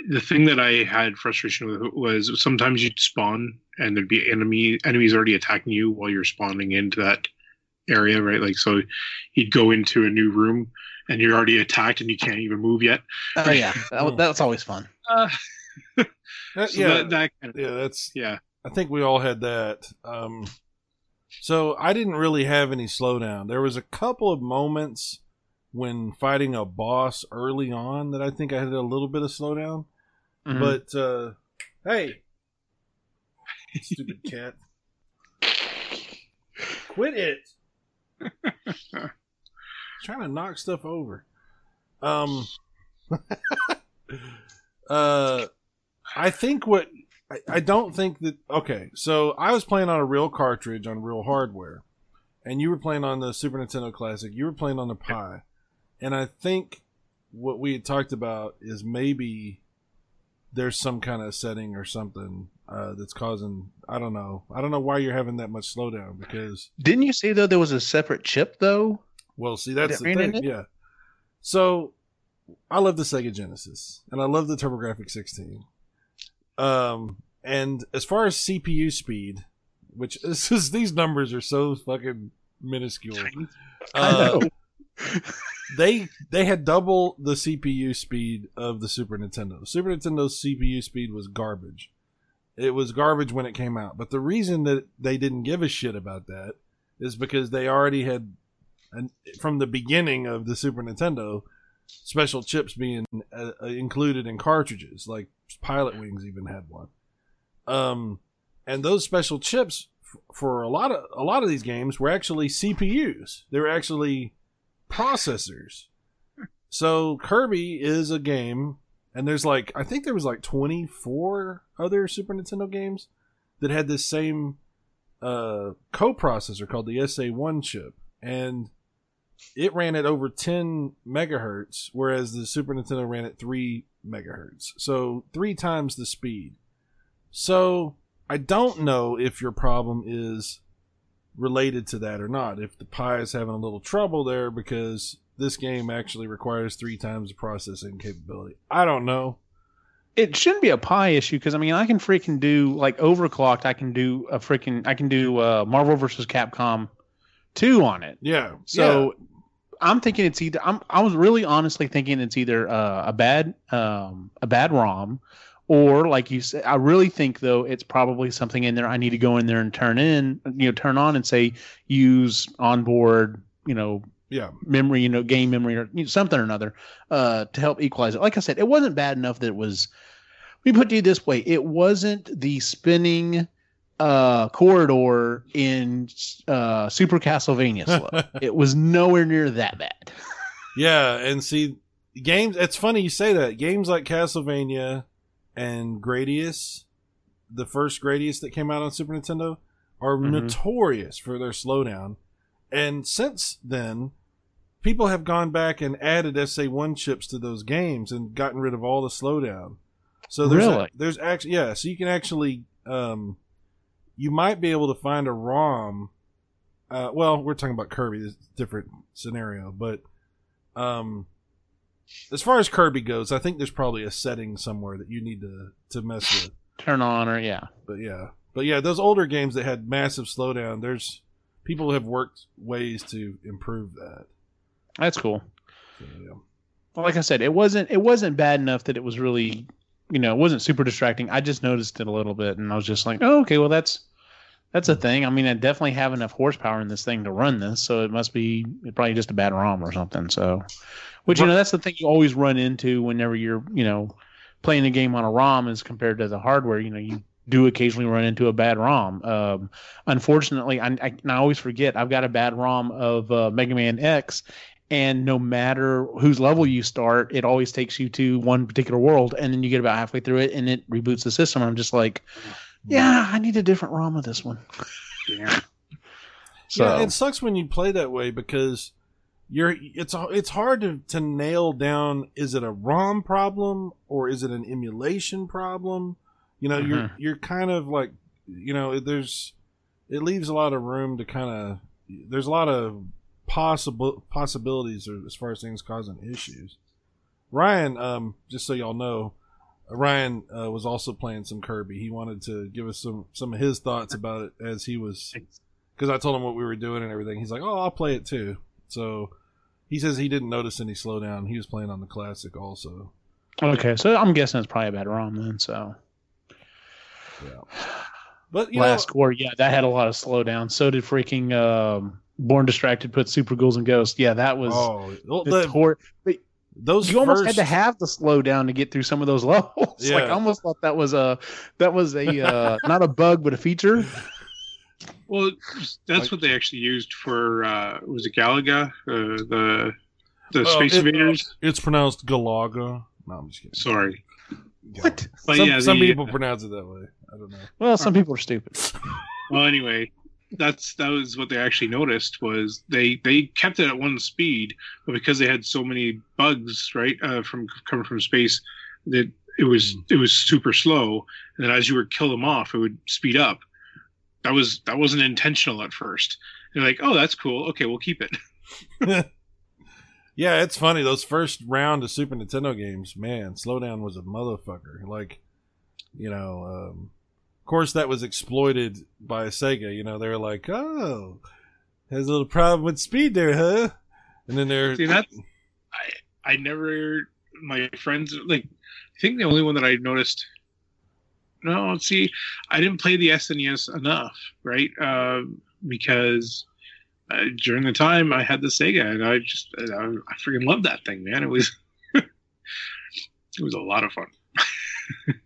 the thing that I had frustration with was sometimes you'd spawn and there'd be enemy enemies already attacking you while you're spawning into that area, right? Like so, you'd go into a new room and you're already attacked and you can't even move yet. Oh yeah, (laughs) that, that's always fun. Uh, (laughs) so yeah, that, that kind of, yeah. That's. yeah. I think we all had that. Um, so I didn't really have any slowdown. There was a couple of moments when fighting a boss early on that I think I had a little bit of slowdown. Mm-hmm. But uh, hey, Stupid cat. Quit it. (laughs) trying to knock stuff over. Um (laughs) uh I think what I, I don't think that okay, so I was playing on a real cartridge on real hardware. And you were playing on the Super Nintendo Classic. You were playing on the Pi. And I think what we had talked about is maybe there's some kind of setting or something uh, that's causing I don't know. I don't know why you're having that much slowdown because Didn't you say though there was a separate chip though? Well, see that's the thing. it? Yeah. So I love the Sega Genesis and I love the TurboGrafx 16. Um, and as far as CPU speed, which (laughs) is these numbers are so fucking minuscule. Uh, they they had double the CPU speed of the Super Nintendo. Super Nintendo's CPU speed was garbage. It was garbage when it came out. But the reason that they didn't give a shit about that is because they already had and from the beginning of the Super Nintendo special chips being uh, included in cartridges like Pilotwings even had one. Um and those special chips f- for a lot of a lot of these games were actually CPUs. They were actually processors. So Kirby is a game, and there's like I think there was like 24 other Super Nintendo games that had this same uh, coprocessor called the SA1 chip, and it ran at over 10 megahertz, whereas the Super Nintendo ran at three megahertz, so three times the speed. So I don't know if your problem is related to that or not. If the Pi is having a little trouble there because this game actually requires three times the processing capability. I don't know. It shouldn't be a Pi issue because I mean I can freaking do like overclocked. I can do a freaking I can do uh, Marvel versus Capcom two on it. Yeah. So I'm thinking it's either I'm I was really honestly thinking it's either uh, a bad um, a bad ROM or like you said I really think though it's probably something in there I need to go in there and turn in you know turn on and say use onboard you know yeah, memory you know game memory or you know, something or another uh, to help equalize it. Like I said it wasn't bad enough that it was we put it this way it wasn't the spinning uh corridor in uh super castlevania slow (laughs) it was nowhere near that bad yeah. And see, games. It's funny you say that. Games like Castlevania and Gradius, the first Gradius that came out on Super Nintendo, are Mhm. notorious for their slowdown. And since then, people have gone back and added SA1 chips to those games and gotten rid of all the slowdown. So there's Really? there's actually yeah, so you can actually um, you might be able to find a ROM. Uh, well, we're talking about Kirby, a different scenario, but um, as far as Kirby goes, I think there's probably a setting somewhere that you need to to mess with. turn on or yeah But yeah, but yeah, those older games that had massive slowdown, there's people have worked ways to improve that. that's cool So, yeah. Well, like i said it wasn't it wasn't bad enough that it was really you know it wasn't super distracting. I just noticed it a little bit and i was just like oh okay well that's that's a thing. I mean i definitely have enough horsepower in this thing to run this so it must be probably just a bad rom or something so. Which you know that's the thing you always run into whenever you're you know playing a game on a rom as compared to the hardware you know you do occasionally run into a bad ROM. Um, unfortunately, I, I, I always forget I've got a bad ROM of uh, Mega Man X, and no matter whose level you start, it always takes you to one particular world, and then you get about halfway through it, and it reboots the system. I'm just like, yeah, I need a different ROM of this one. (laughs) Yeah. So yeah, it sucks when you play that way because you're it's it's hard to, to nail down is it a ROM problem or is it an emulation problem? You know, you're Mhm. you're kind of like you know, there's it leaves a lot of room to kind of there's a lot of possible possibilities as far as things causing issues. Ryan, um, just so y'all know, Ryan uh, was also playing some Kirby. He wanted to give us some some of his thoughts about it as he was because I told him what we were doing and everything. He's like, "Oh, I'll play it too." So he says he didn't notice any slowdown. He was playing on the classic also. okay, so I'm guessing it's probably a bad ROM then. So Yeah, but last know, war, yeah, that had a lot of slowdown. So did freaking um, Born Distracted put Super Ghouls and Ghosts. Yeah, that was. oh, well, the the- tor- but those you almost had to have the slow down to get through some of those (laughs) levels. Yeah. Like I almost thought that was a that was a uh, (laughs) not a bug but a feature. Well, that's Like- what they actually used for. Uh, was it Galaga? Uh, the the Oh, Space it- Invaders. It's pronounced Galaga. No, I'm just kidding. Sorry, What? but some yeah, some the- people pronounce it that way. I don't know. Well, some people are stupid. Well, anyway, that's that was what they actually noticed was they they kept it at one speed, but because they had so many bugs, right, uh, from coming from space, that it was it was super slow, and then as you would kill them off, it would speed up. That was that wasn't intentional at first. They're like, oh, that's cool. Okay, we'll keep it. (laughs) Yeah, it's funny. Those first round of Super Nintendo games, man, Slowdown was a motherfucker. Like, you know, um, course, that was exploited by Sega. You know, they were like, oh, has a little problem with speed there, huh? And then they're. See, that's I I never my friends like I think the only one that I noticed. No, see, I didn't play the SNES enough, right? Uh, because uh, during the time I had the Sega, and I just I, I freaking loved that thing, man. It was (laughs) it was a lot of fun. (laughs)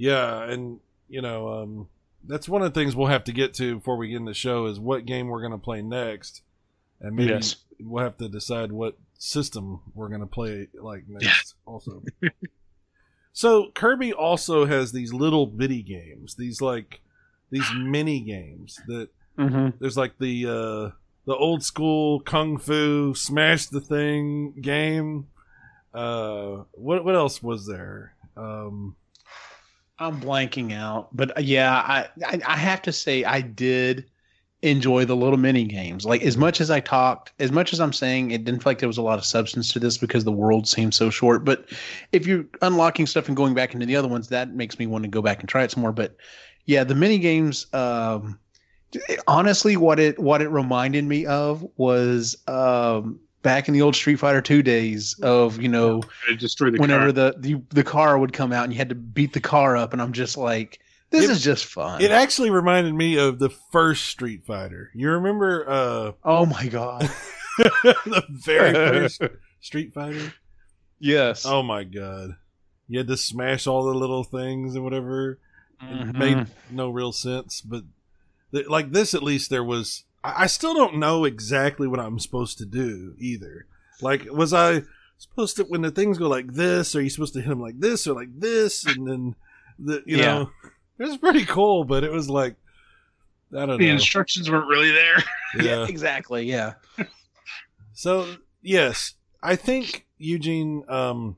Yeah, and, you know, um, that's one of the things we'll have to get to before we get in the show is what game we're going to play next. And maybe Yes. we'll have to decide what system we're going to play like next also. so Kirby also has these little bitty games, these like these mini games that Mm-hmm. there's like the uh the old school kung fu smash the thing game. Uh what what else was there? Um I'm blanking out, but uh, yeah, I, I I have to say I did enjoy the little mini games. Like as much as I talked, as much as I'm saying, it didn't feel like there was a lot of substance to this because the world seemed so short. But if you're unlocking stuff and going back into the other ones, that makes me want to go back and try it some more. But yeah, the mini games. Um, honestly, what it what it reminded me of was um, back in the old Street Fighter Two days of you know the whenever car. the, the the car would come out and you had to beat the car up and i'm just like this It- is just fun It actually reminded me of the first Street Fighter. You remember uh oh my god (laughs) the very first (laughs) Street Fighter? yes Oh my god. You had to smash all the little things and whatever. It made no real sense, but th- like this at least there was I, I still don't know exactly what I'm supposed to do either. Like was I supposed to when the things go like this, are you supposed to hit them like this or like this and then the you Yeah. know it was pretty cool, but it was like I don't the know. The instructions weren't really there. (laughs) yeah. exactly yeah So yes, I think Eugene. Um,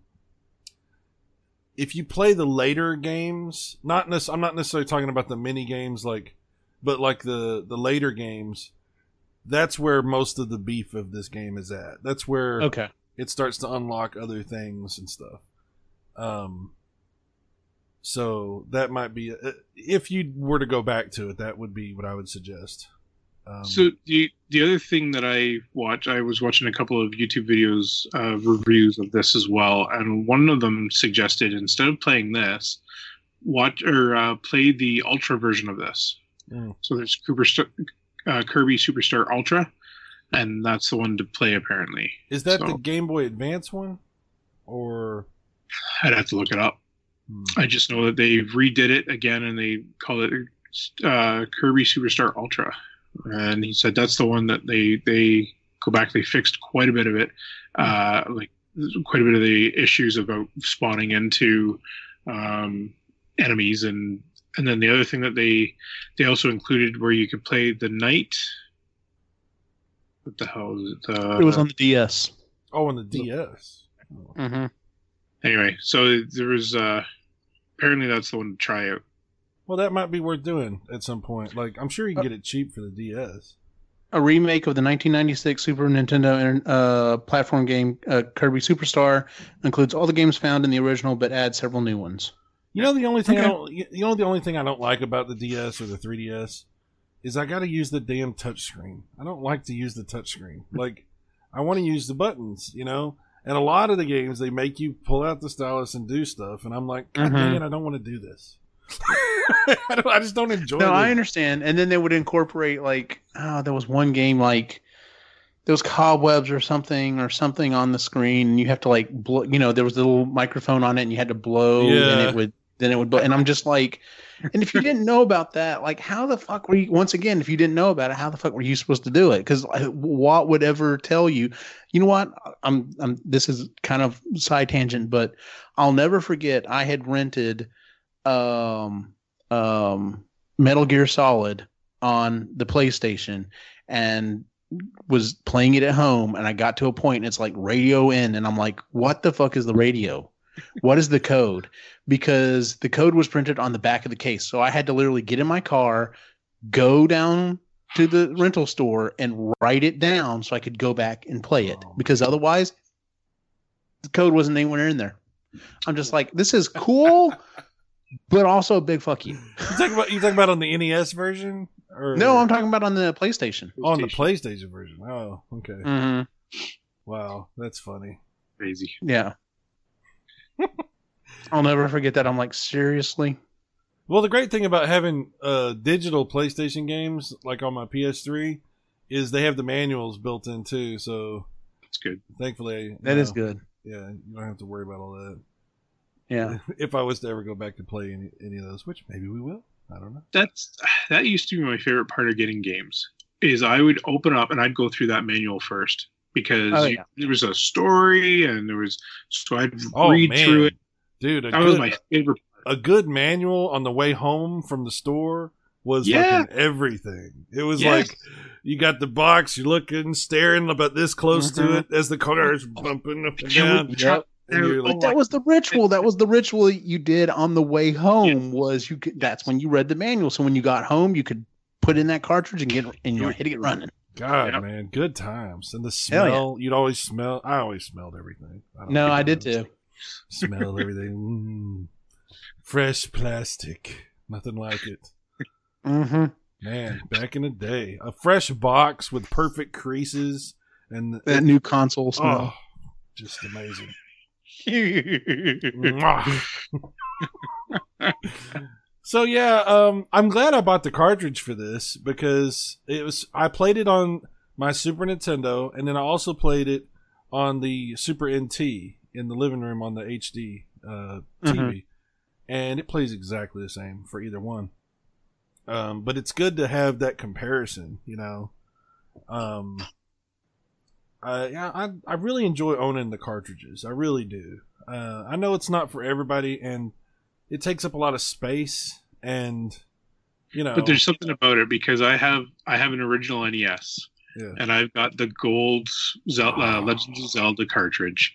if you play the later games, not nec- I'm not necessarily talking about the mini games, like, but like the the later games. That's where most of the beef of this game is at. That's where okay it starts to unlock other things and stuff. Um, so that might be uh, if you were to go back to it, that would be what I would suggest. Um, So the the other thing that I watch, I was watching a couple of YouTube videos, uh, reviews of this as well, and one of them suggested instead of playing this, watch or uh, play the Ultra version of this. Mm. So there's Cooper uh, Kirby Superstar Ultra, and that's the one to play apparently. is that the Game Boy Advance one, or I'd have to look it up. Hmm. I just know that they redid it again and they call it uh, Kirby Superstar Ultra. And he said that's the one that they they go back. They fixed quite a bit of it, uh, like quite a bit of the issues about spawning into um, enemies and and then the other thing that they they also included where you could play the night. What the hell is it? Uh, it was on the ds oh, on the DS. Oh. mm-hmm. anyway. So there was uh, apparently that's the one to try out. Well, that might be worth doing at some point. Like, I'm sure you can get it cheap for the DS. a remake of the 1996 Super Nintendo uh, platform game uh, Kirby Superstar includes all the games found in the original, but adds several new ones. You know, the only thing I Okay. don't, you know, the only thing I don't like about the DS or the 3DS is I got to use the damn touchscreen. I don't like to use the touchscreen. (laughs) Like, I want to use the buttons, you know. And a lot of the games they make you pull out the stylus and do stuff, and I'm like, God Mhm. dang it, I don't want to do this. I, (laughs) don't, I just don't enjoy. It. No, the- I understand. And then they would incorporate like, oh, there was one game like, those cobwebs or something or something on the screen, and you have to like blow. You know, there was a little microphone on it, and you had to blow, and it would then it would blow. And I'm just like, and if you (laughs) didn't know about that, like, how the fuck were you? Once again, if you didn't know about it, how the fuck were you supposed to do it? Because what would ever tell you? You know what? I'm I'm. This is kind of side tangent, but I'll never forget. I had rented, um, um, Metal Gear Solid on the PlayStation, and was playing it at home and I got to a point and it's like radio in and I'm like, what the fuck is the radio? What is the code? Because the code was printed on the back of the case. So I had to literally get in my car, go down to the rental store and write it down so I could go back and play it. Oh. Because otherwise the code wasn't anywhere in there. I'm just like, this is cool, (laughs) but also a big fuck you. You talking about you talking about on the NES version? Or No, I'm talking about on the PlayStation. on the PlayStation version. Oh, okay. Mm-hmm. Wow, that's funny. Crazy. Yeah. (laughs) I'll never forget that. I'm like, seriously? Well, the great thing about having uh, digital PlayStation games like on my PS3 is they have the manuals built in too. So It's good. thankfully, That you is good. Yeah, you don't have to worry about all that. Yeah. (laughs) If I was to ever go back to play any, any of those, which maybe we will. I don't know. That's that used to be my favorite part of getting games. Is I would open up and I'd go through that manual first because Oh, you- there was a story and there was so I'd Oh read man, through it. Dude, a That was good, my favorite. a good manual on the way home from the store was Yeah. fucking everything. It was Yes. like you got the box, you're looking, staring about this close to Mhm. it as the car is bumping up and down. Yep. You're like, But that was the ritual. That was the ritual you did on the way home. Was you? Could, that's when you read the manual. So when you got home, you could put in that cartridge and get and you know, hit it running. God, Yep. man, good times. And the Hell yeah. smell, you'd always smell. I always smelled everything. don't No, I did too. Smell everything. Mm. Fresh plastic. Nothing like it. Mm-hmm. Man, back in the day. A fresh box with perfect creases and That new console smell. oh, just amazing. (laughs) So yeah, um, I'm glad I bought the cartridge for this because it was I played it on my Super Nintendo and then I also played it on the Super NT in the living room on the HD uh, TV, and it plays exactly the same for either one. Um, but it's good to have that comparison, you know. Um, uh, yeah, I I really enjoy owning the cartridges. I really do. Uh, I know it's not for everybody, and it takes up a lot of space, and you know, But there's something about it because I have I have an original NES yeah, and I've got the gold Zelda, uh, Legends of Zelda cartridge,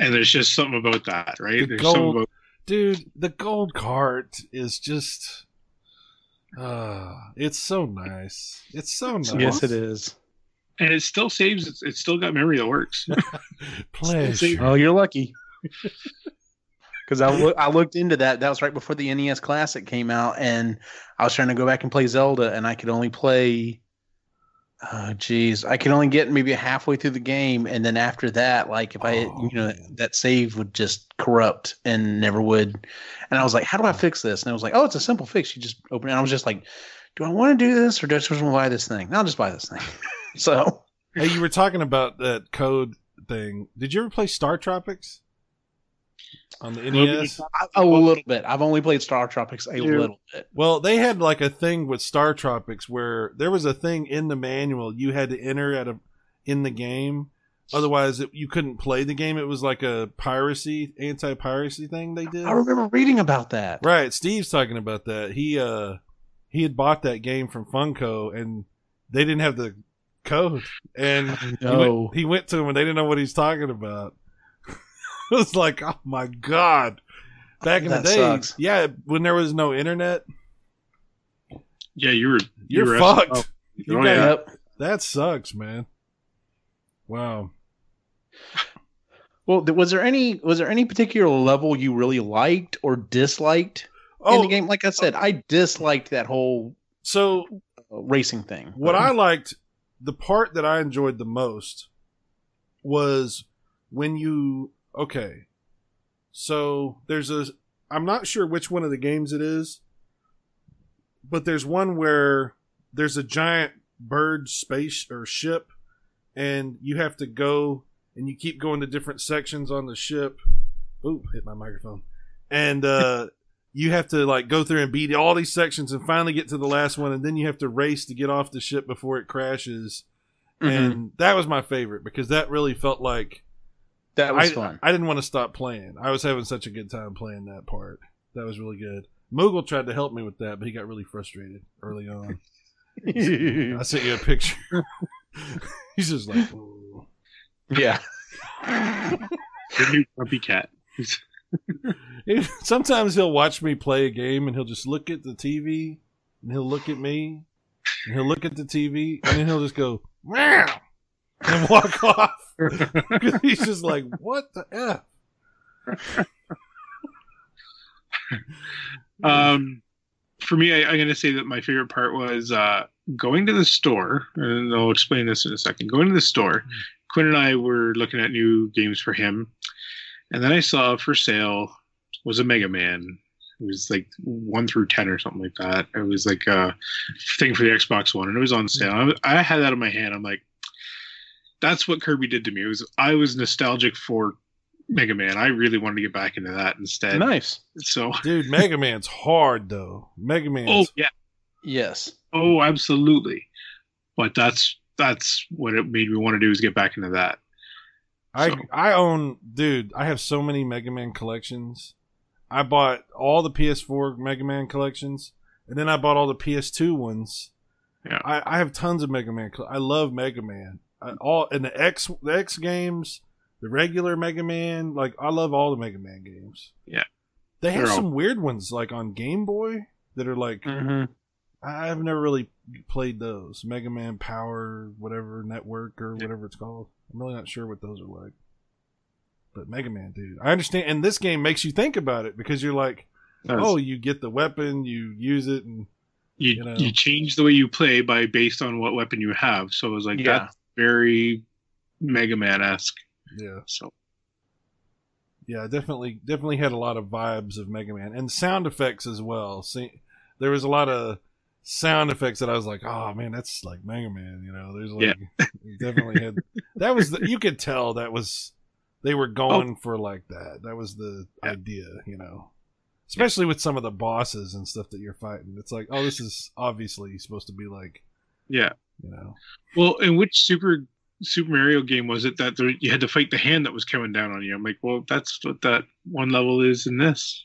and there's just something about that, right? The there's gold- something about dude, the gold cart is just, uh, it's so nice. It's so nice. Yes, it is. and it still saves. It's, it's still got memory that works. (laughs) Pleasure. Oh, you're lucky. (laughs) Because I, loo- I looked into that. That was right before the NES Classic came out, and I was trying to go back and play Zelda, and I could only play. Oh, geez, I could only get maybe halfway through the game, and then after that, like if I, Oh, you know, man. that save would just corrupt and never would. And I was like, "How do I fix this?" And I was like, "Oh, it's a simple fix. You just open it." And I was just like, "Do I want to do this, or do I just want to buy this thing?" I'll just buy this thing. (laughs) so Hey, you were talking about that code thing. Did you ever play Star Tropics on the NES? A, little bit. I've only played Star Tropics a Dude. little bit. Well, they had like a thing with Star Tropics where there was a thing in the manual you had to enter at a in the game. Otherwise, it, you couldn't play the game. It was like a piracy, anti-piracy thing they did. I remember reading about that. Right, Steve's talking about that. He uh he had bought that game from Funco and they didn't have the code and he, went, he went to him and they didn't know what he's talking about. (laughs) it was like, oh my god. Back in That the day, sucks. yeah, when there was no internet, yeah, you were. you you're were fucked. Oh, You oh, got- yeah. Yep. That sucks, man. Wow. Well, was there any was there any particular level you really liked or disliked in Oh, the game? Like I said, I disliked that whole so uh, racing thing. what I liked, the part that I enjoyed the most was when you okay. So there's a I'm not sure which one of the games it is, but there's one where there's a giant bird space or ship and you have to go and you keep going to different sections on the ship. Ooh, hit my microphone. And uh, (laughs) you have to like go through and beat all these sections and finally get to the last one, and then you have to race to get off the ship before it crashes. Mhm. And that was my favorite because that really felt like that was I, fun. I didn't want to stop playing. I was having such a good time playing that part. That was really good. Moogle tried to help me with that, but he got really frustrated early on. (laughs) I sent you a picture. (laughs) He's just like, "Ooh." yeah. The new grumpy cat. (laughs) sometimes he'll watch me play a game and he'll just look at the TV and he'll look at me and he'll look at the TV and then he'll just go meow and walk (laughs) off. (laughs) He's just like, what the f? (laughs) Um, for me, I, I'm going to say that my favorite part was uh, going to the store, and I'll explain this in a second. Going to the store, Quinn and I were looking at new games for him, and then I saw for sale was a Mega Man. It was like one through ten or something like that. It was like a thing for the Xbox One, and it was on sale. I, I had that in my hand. I'm like, that's what Kirby did to me. It was I was nostalgic for Mega Man. I really wanted to get back into that instead. Nice. So, (laughs) Dude, Mega Man's hard though. Mega Man's oh yeah, Yes. Oh, absolutely. But that's that's what it made me want to do is get back into that. I So- I own dude, I have so many Mega Man collections. I bought all the PS4 Mega Man collections, and then I bought all the PS2 ones. Yeah. I, I have tons of Mega Man. I love Mega Man. I, all and the X the X games, the regular Mega Man. Like I love all the Mega Man games. Yeah. they have They're all- some weird ones like on Game Boy that are like Mm-hmm. I've never really played those Mega Man Power, whatever network or whatever it's called. I'm really not sure what those are like. But Mega Man, dude, I understand. And this game makes you think about it because you're like, oh, you get the weapon, you use it, and you you know. you change the way you play by based on what weapon you have. So it was like Yeah. that's very Mega Man esque. yeah, So yeah, definitely, definitely had a lot of vibes of Mega Man and sound effects as well. See, there was a lot of sound effects that I was like, oh man, that's like Mega Man. You know, there's like it (laughs) definitely had that was the, you could tell that was they were oh. going for like that. That was the Yeah. idea, you know. Especially with some of the bosses and stuff that you're fighting. It's like, oh, this is obviously supposed to be like, yeah. you know. Well, in which Super Super Mario game was it that there, you had to fight the hand that was coming down on you? I'm like, well, that's what that one level is in this.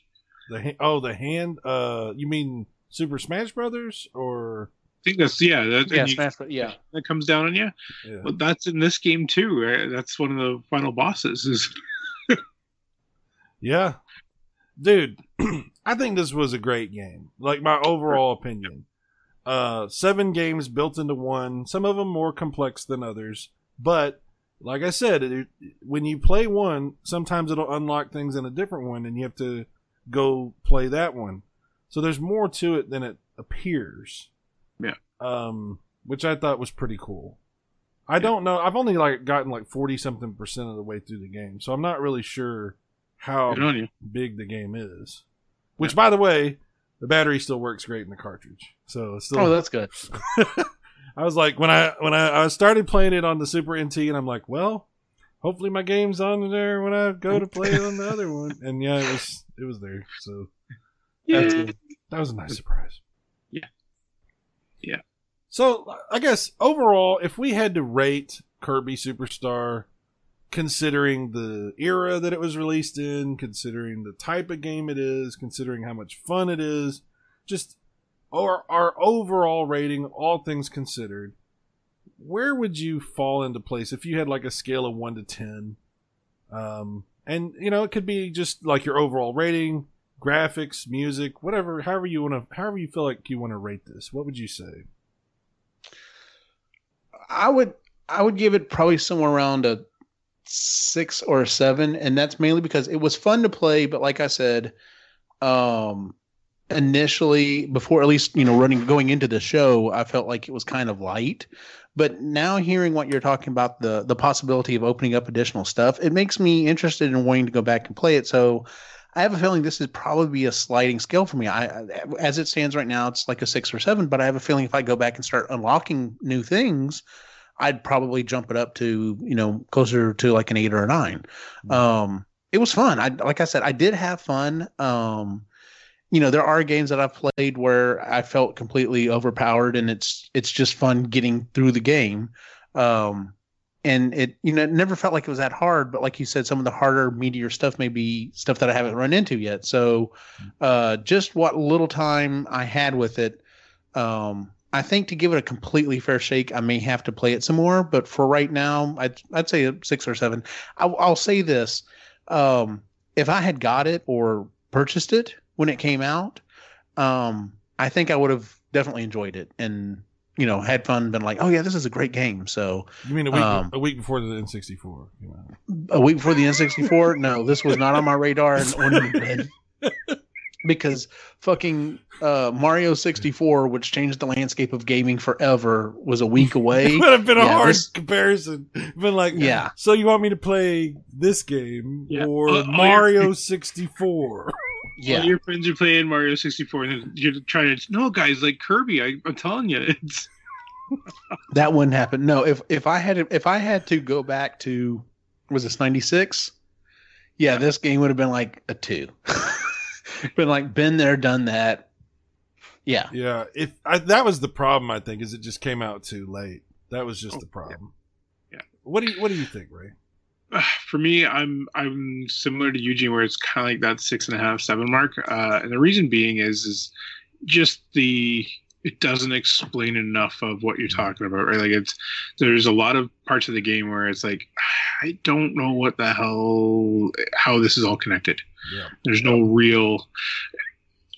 The ha- oh, the hand uh you mean Super Smash Brothers or I think that's yeah. That, Yeah. you- Smash. Bros. Yeah. that comes down on you. yeah. But that's in this game too. Right? That's one of the final bosses. Is (laughs) Yeah. Dude, (clears throat) I think this was a great game. Like my overall opinion. Uh seven games built into one, some of them more complex than others, but like I said, it, when you play one, sometimes it'll unlock things in a different one and you have to go play that one. So there's more to it than it appears. Yeah. Um which I thought was pretty cool. I don't know. I've only like gotten like 40 something percent of the way through the game. So I'm not really sure how good on you. big the game is. Which, by the way, the battery still works great in the cartridge. So it's still. Oh, that's good. (laughs) I was like when I when I, I started playing it on the Super NT, and I'm like, well, hopefully my game's on there when I go to play on the other one. And yeah, it was it was there. So That's Yeah. that was a nice surprise. Yeah. Yeah. So I guess overall, if we had to rate Kirby Superstar, considering the era that it was released in, considering the type of game it is, considering how much fun it is, just our our overall rating, all things considered, where would you fall into place if you had like a scale of one to ten? Um, and you know, it could be just like your overall rating, graphics, music, whatever, however you want to, however you feel like you want to rate this. What would you say? I would I would give it probably somewhere around a six or seven, and that's mainly because it was fun to play. But like I said, um, initially before at least you know running going into the show, I felt like it was kind of light. But now hearing what you're talking about the the possibility of opening up additional stuff, it makes me interested in wanting to go back and play it. So. I have a feeling this is probably a sliding scale for me. I, I- as it stands right now, it's like a six or seven. But I have a feeling if I go back and start unlocking new things, I'd probably jump it up to you know closer to like an eight or a 9 Um, it was fun. I like I said, I did have fun. Um, you know, there are games that I've played where I felt completely overpowered, and it's it's just fun getting through the game. Um, and it you know it never felt like it was that hard but like you said some of the harder meteor stuff may be stuff that i haven't run into yet so uh just what little time i had with it um i think to give it a completely fair shake i may have to play it some more but for right now i'd, I'd say six or seven I, i'll say this um if i had got it or purchased it when it came out um i think i would have definitely enjoyed it and you know, had fun, been like, oh yeah, this is a great game. So You mean a week Um, a week before the N64? A week before the N64, no, this was not on my radar (laughs) and on my bed. because fucking uh, Mario 64, which changed the landscape of gaming forever, was a week (laughs) away. It would have been a Yeah, hard this- comparison. Been like, Yeah. So you want me to play this game Yeah. or Uh, you're- Mario 64? (laughs) yeah, All your friends are playing Mario 64, and then you're trying to. No, guys, like Kirby. I, I'm telling you, it's (laughs) that wouldn't happen. No, if if I had if I had to go back to was this 96? Yeah, this game would have been like a two. (laughs) been like been there, done that. Yeah. Yeah, if I, that was the problem, I think, is it just came out too late. That was just Oh, the problem. yeah. What do you What do you think, Ray? (sighs) for me. I'm I'm similar to Eugene, where it's kind of like that six and a half, seven mark. Uh, and the reason being is is just the it doesn't explain enough of what you're talking about, right? Like it's there's a lot of parts of the game where it's like (sighs) I don't know what the hell how this is all connected. Yeah, There's no real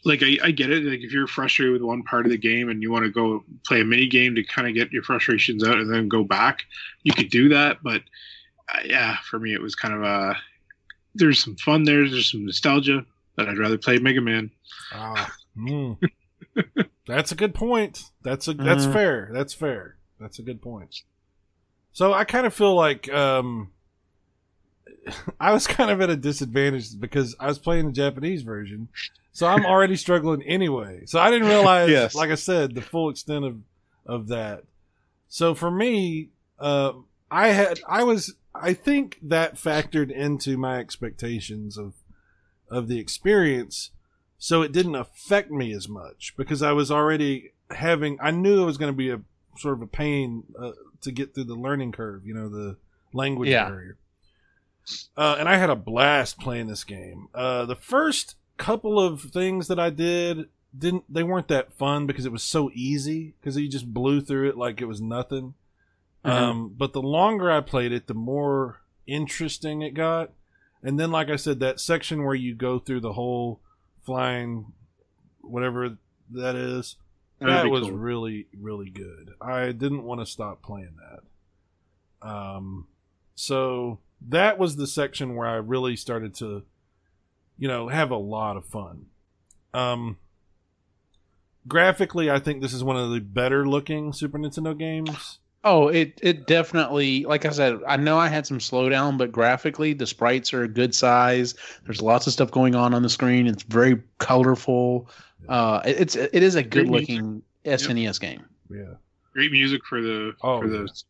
like I, I get it. Like if you're frustrated with one part of the game and you want to go play a mini game to kind of get your frustrations out and then go back, you could do that. But uh, yeah, for me it was kind of a there's some fun there. There's some nostalgia, but I'd rather play Mega Man. Ah, mm. (laughs) that's a good point. That's a that's Mhm. fair. That's fair. That's a good point. So I kind of feel like um, (laughs) I was kind of at a disadvantage because I was playing the Japanese version, so I'm already struggling anyway. So I didn't realize, Yes. like I said, the full extent of of that. So for me, uh, I had I was I think that factored into my expectations of of the experience so it didn't affect me as much because I was already having. I knew it was going to be a sort of a pain uh, to get through the learning curve. You know, the language Yeah. barrier. Uh, and I had a blast playing this game. Uh, the first couple of things that I did didn't they weren't that fun because it was so easy because you just blew through it like it was nothing. Mhm. Um, but the longer I played it, the more interesting it got. And then, like I said, that section where you go through the whole flying, whatever that is, That'd that was cool. really, really good. I didn't want to stop playing that. Um, so that was the section where I really started to, you know, have a lot of fun. Um, graphically, I think this is one of the better looking Super Nintendo games. Oh, it it definitely like I said, I know I had some slowdown, but graphically the sprites are a good size. There's lots of stuff going on on the screen. It's very colorful. Uh, it- it's it is a good looking SNES game. Yeah. Great music for the Oh, for yeah. the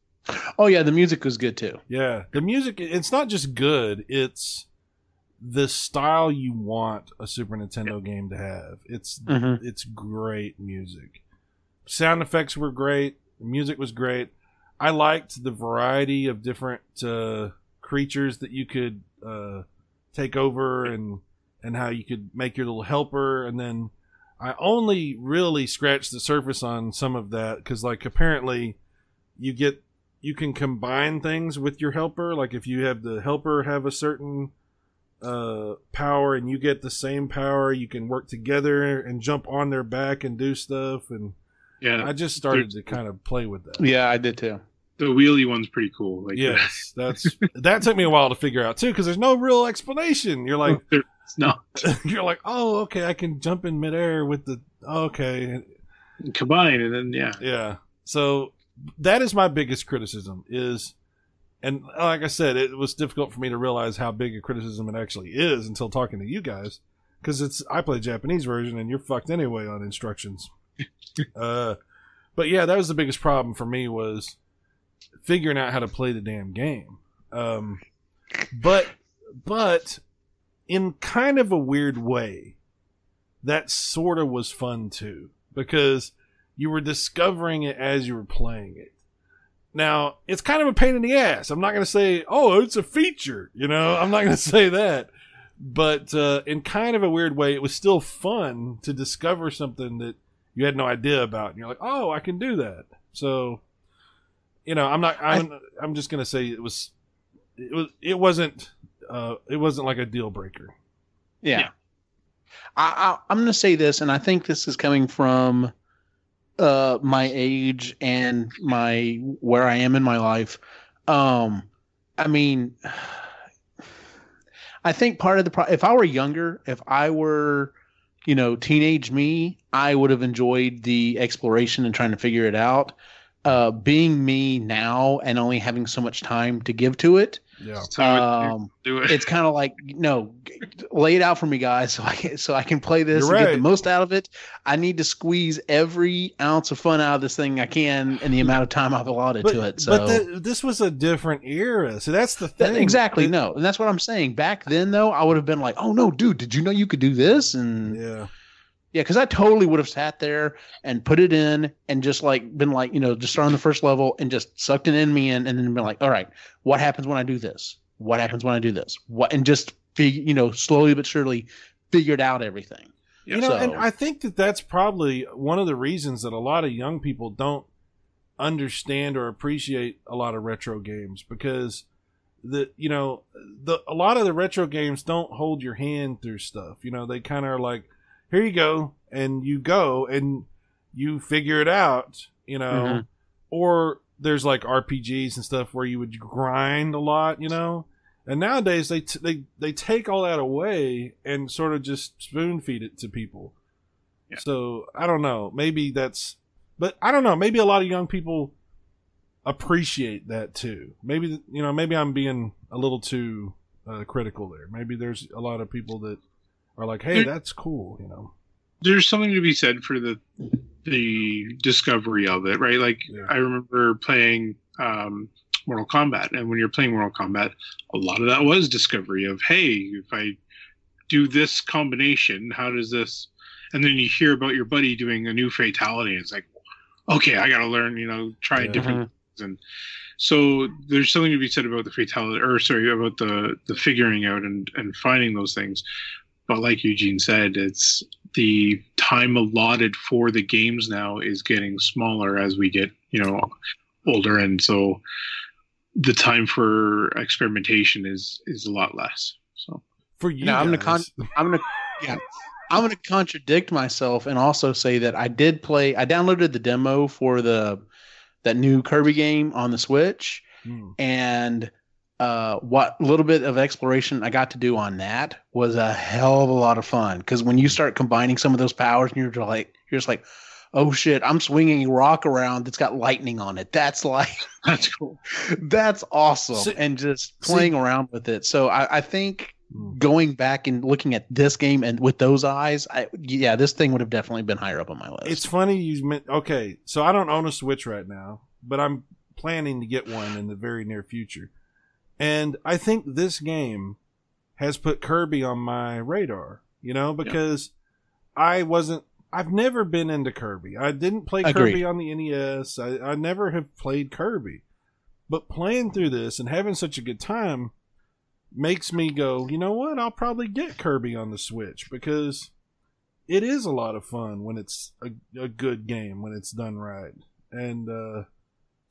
Oh yeah, the music was good too. Yeah, the music it's not just good, it's the style you want a Super Nintendo game to have. It's Mhm. it's great music. Sound effects were great, the music was great. I liked the variety of different uh, creatures that you could uh, take over and and how you could make your little helper and then I only really scratched the surface on some of that cuz like apparently you get you can combine things with your helper. Like if you have the helper have a certain uh, power and you get the same power, you can work together and jump on their back and do stuff. And yeah I just started to kind of play with that. Yeah, I did too. the wheelie one's pretty cool. Like Yes, (laughs) that's that took me a while to figure out too because there's no real explanation. You're like (laughs) it's not (laughs) you're like oh okay I can jump in midair with the okay combine and then yeah, Yeah. So that is my biggest criticism is and like I said, it was difficult for me to realize how big a criticism it actually is until talking to you guys. Because it's I play Japanese version and you're fucked anyway on instructions. (laughs) uh but yeah, that was the biggest problem for me was figuring out how to play the damn game. Um, but but in kind of a weird way, that sort of was fun too because you were discovering it as you were playing it. Now, it's kind of a pain in the ass. I'm not going to say, oh, it's a feature. You know, I'm not going (laughs) to say that. But uh, in kind of a weird way, it was still fun to discover something that you had no idea about. And you're like, oh, I can do that. So, you know, I'm not, I'm, I, I'm just going to say it was, it was, it wasn't, uh, it wasn't like a deal breaker. Yeah. yeah. I, I, I'm going to say this, and I think this is coming from uh my age and my where I am in my life. Um I mean (sighs) I think part of the pro- if I were younger, if I were you know teenage me, I would have enjoyed the exploration and trying to figure it out. Uh being me now and only having so much time to give to it, yeah. Um, do it. It's kind of like no, lay it out for me, guys, (laughs) so I can, so I can play this You're and right. get the most out of it. I need to squeeze every ounce of fun out of this thing I can in the amount of time I've allotted but, to it. So but the, this was a different era, so that's the that, thing. exactly It- no, and that's what I'm saying. Back then, though, I would have been like, "Oh no, dude, did you know you could do this?" And Yeah. Yeah, because I totally would have sat there and put it in and just like been like, you know, just start on the first level and just sucked it in me in and then been like, all right, what happens when I do this? What happens when I do this? What and just figure, you know, slowly but surely figured out everything. You know, So- and I think that that's probably one of the reasons that a lot of young people don't understand or appreciate a lot of retro games because the you know the a lot of the retro games don't hold your hand through stuff. You know, they kind of are like, here you go, and you go and you figure it out. You know, Mhm. or there's like RPGs and stuff where you would grind a lot. You know. And nowadays they t- they they take all that away and sort of just spoon feed it to people. Yeah. So I don't know. Maybe that's, but I don't know. Maybe a lot of young people appreciate that too. Maybe you know. Maybe I'm being a little too uh, critical there. Maybe there's a lot of people that are like, "Hey, There- that's cool," you know. There's something to be said for the the discovery of it, right? Like Yeah. I remember playing um, Mortal Kombat, and when you're playing Mortal Kombat, a lot of that was discovery of, hey, if I do this combination, how does this? And then you hear about your buddy doing a new fatality, and it's like, okay, I got to learn, you know, try Yeah. different things. And so there's something to be said about the fatality, or sorry, about the the figuring out and and finding those things. But like Eugene said, it's the time allotted for the games now is getting smaller as we get, you know, older, and so the time for experimentation is is a lot less. So For you, Now, I'm gonna guys. I'm gonna yeah. I'm gonna contradict myself and also say that I did play. I downloaded the demo for the that new Kirby game on the Switch, Hmm. and uh, what little bit of exploration I got to do on that was a hell of a lot of fun. Because when you start combining some of those powers, and you're just like, you're just like, oh shit, I'm swinging a rock around that's got lightning on it. That's like, (laughs) that's cool. that's awesome, See- and just see- playing around with it. So I, I think Hmm. going back and looking at this game and with those eyes, I, yeah, this thing would have definitely been higher up on my list. It's funny you meant okay. So I don't own a Switch right now, but I'm planning to get one in the very near future. And I think this game has put Kirby on my radar, you know, because I wasn't I've never been into Kirby. I didn't play Agreed. Kirby on the NES. I, I never have played Kirby. But playing through this and having such a good time makes me go, you know what? I'll probably get Kirby on the Switch because it is a lot of fun when it's a, a good game when it's done right. And uh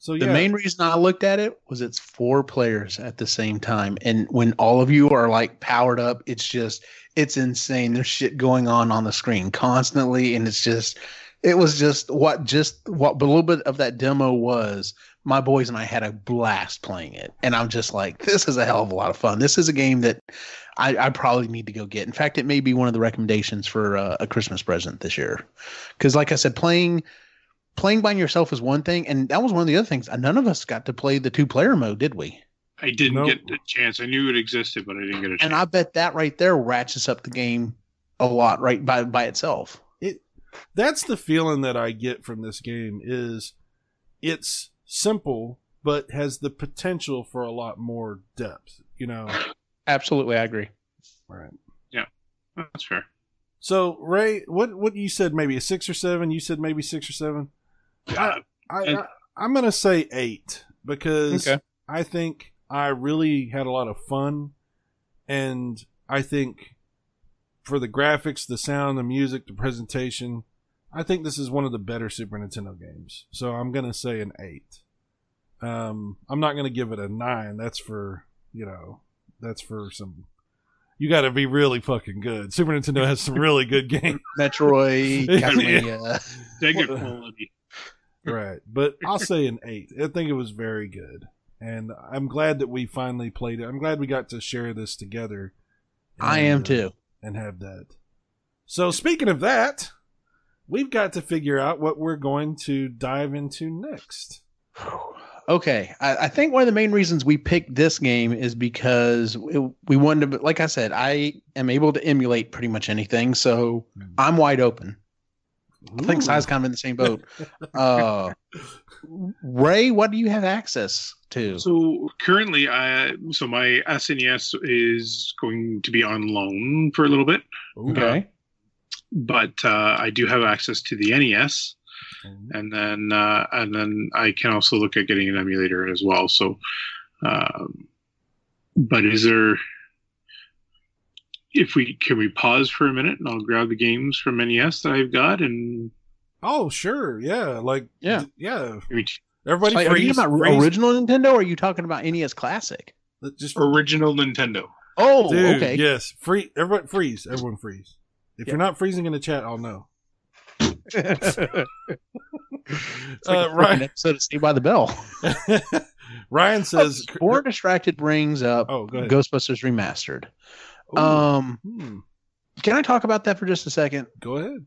so the main reason I looked at it was it's four players at the same time, and when all of you are like powered up, it's just it's insane. There's shit going on on the screen constantly, and it's just it was just what just what a little bit of that demo was. My boys and I had a blast playing it, and I'm just like, this is a hell of a lot of fun. This is a game that I, I probably need to go get. In fact, it may be one of the recommendations for uh, a Christmas present this year, because like I said, playing playing by yourself is one thing, and that was one of the other things. None of us got to play the two player mode, did we? I didn't nope. get the chance. I knew it existed, but I didn't get a chance. And I bet that right there ratchets up the game a lot, right by by itself. It that's the feeling that I get from this game is it's simple but has the potential for a lot more depth, you know. Absolutely, I agree. All right. Yeah. That's fair. So, Ray, what what you said maybe a 6 or 7, you said maybe 6 or 7? I, I, am going to say eight because okay. I think I really had a lot of fun. And I think for the graphics, the sound, the music, the presentation, I think this is one of the better Super Nintendo games. So I'm going to say an eight. Um, I'm not going to give it a nine. That's for, you know, that's for some you got to be really fucking good. Super Nintendo has some really good games. (laughs) Metroid, (laughs) Castlevania. yeah. Quality right. But i'll say an eight. I think it was very good. And i'm glad that we finally played it. I'm glad we got to share this together. I and, am uh, too. and have that. So speaking of that we've got to figure out what we're going to dive into next. Okay, I, I think one of the main reasons we picked this game is because it, we wanted to. Like I said, I am able to emulate pretty much anything, so I'm wide open. I think Ooh. Sai's kind of in the same boat. (laughs) Uh, Ray, what do you have access to? So currently, I so my SNES is going to be on loan for a little bit, Ooh. Okay, but uh, I do have access to the NES, and then uh, and then I can also look at getting an emulator as well. So, um, but is there? If we can we pause for a minute and I'll grab the games from NES that I've got and oh sure yeah like Yeah. d- yeah maybe everybody Like, are you talking about freeze. original Nintendo, or are you talking about NES Classic? just original Nintendo. Oh, Dude, okay. yes free everyone freeze everyone freeze if Yeah. you're not freezing in the chat i'll know It's like Uh, a freaking right. episode of Saved by the Bell. (laughs) ryan says (laughs) Born Distracted brings up oh Ghostbusters Remastered. Ooh. Um, Hmm. can I talk about that for just a second? Go ahead.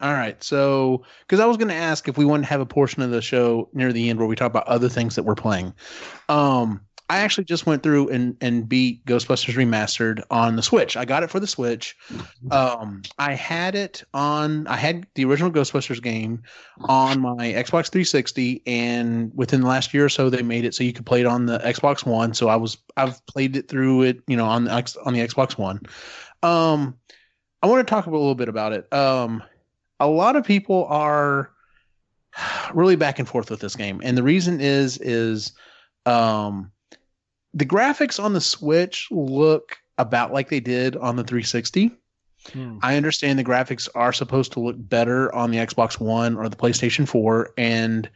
All right. So, because I was going to ask if we wanted to have a portion of the show near the end where we talk about other things that we're playing. Um, I actually just went through and, and beat Ghostbusters Remastered on the Switch. I got it for the Switch. Um, I had it on, I had the original Ghostbusters game on my Xbox 360, and within the last year or so, they made it so you could play it on the Xbox One. So I was, I've played it through it, you know, on the on the Xbox One. Um, I want to talk a little bit about it. Um, a lot of people are (sighs) really back and forth with this game and the reason is is um the graphics on the switch look about like they did on the 360 Hmm. i understand the graphics are supposed to look better on the xbox one or the playstation 4 and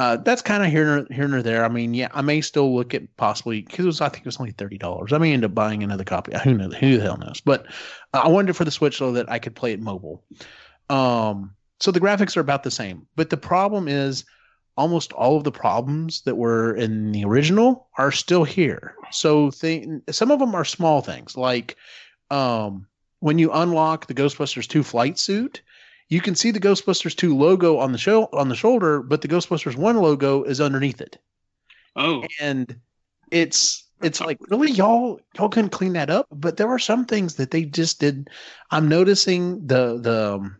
uh, that's kind of here, and- here and there. I mean, yeah, I may still look at possibly because it was, I think it was only thirty dollars. I may end up buying another copy. Who knows? Who the hell knows? But uh, I wanted it for the Switch so that I could play it mobile. Um, so the graphics are about the same, but the problem is almost all of the problems that were in the original are still here. So thing, some of them are small things like um, when you unlock the Ghostbusters 2 flight suit, you can see the Ghostbusters 2 logo on the show on the shoulder, but the Ghostbusters 1 logo is underneath it. Oh, And it's it's like really y'all y'all couldn't clean that up, but there were some things that they just did. I'm noticing the the um,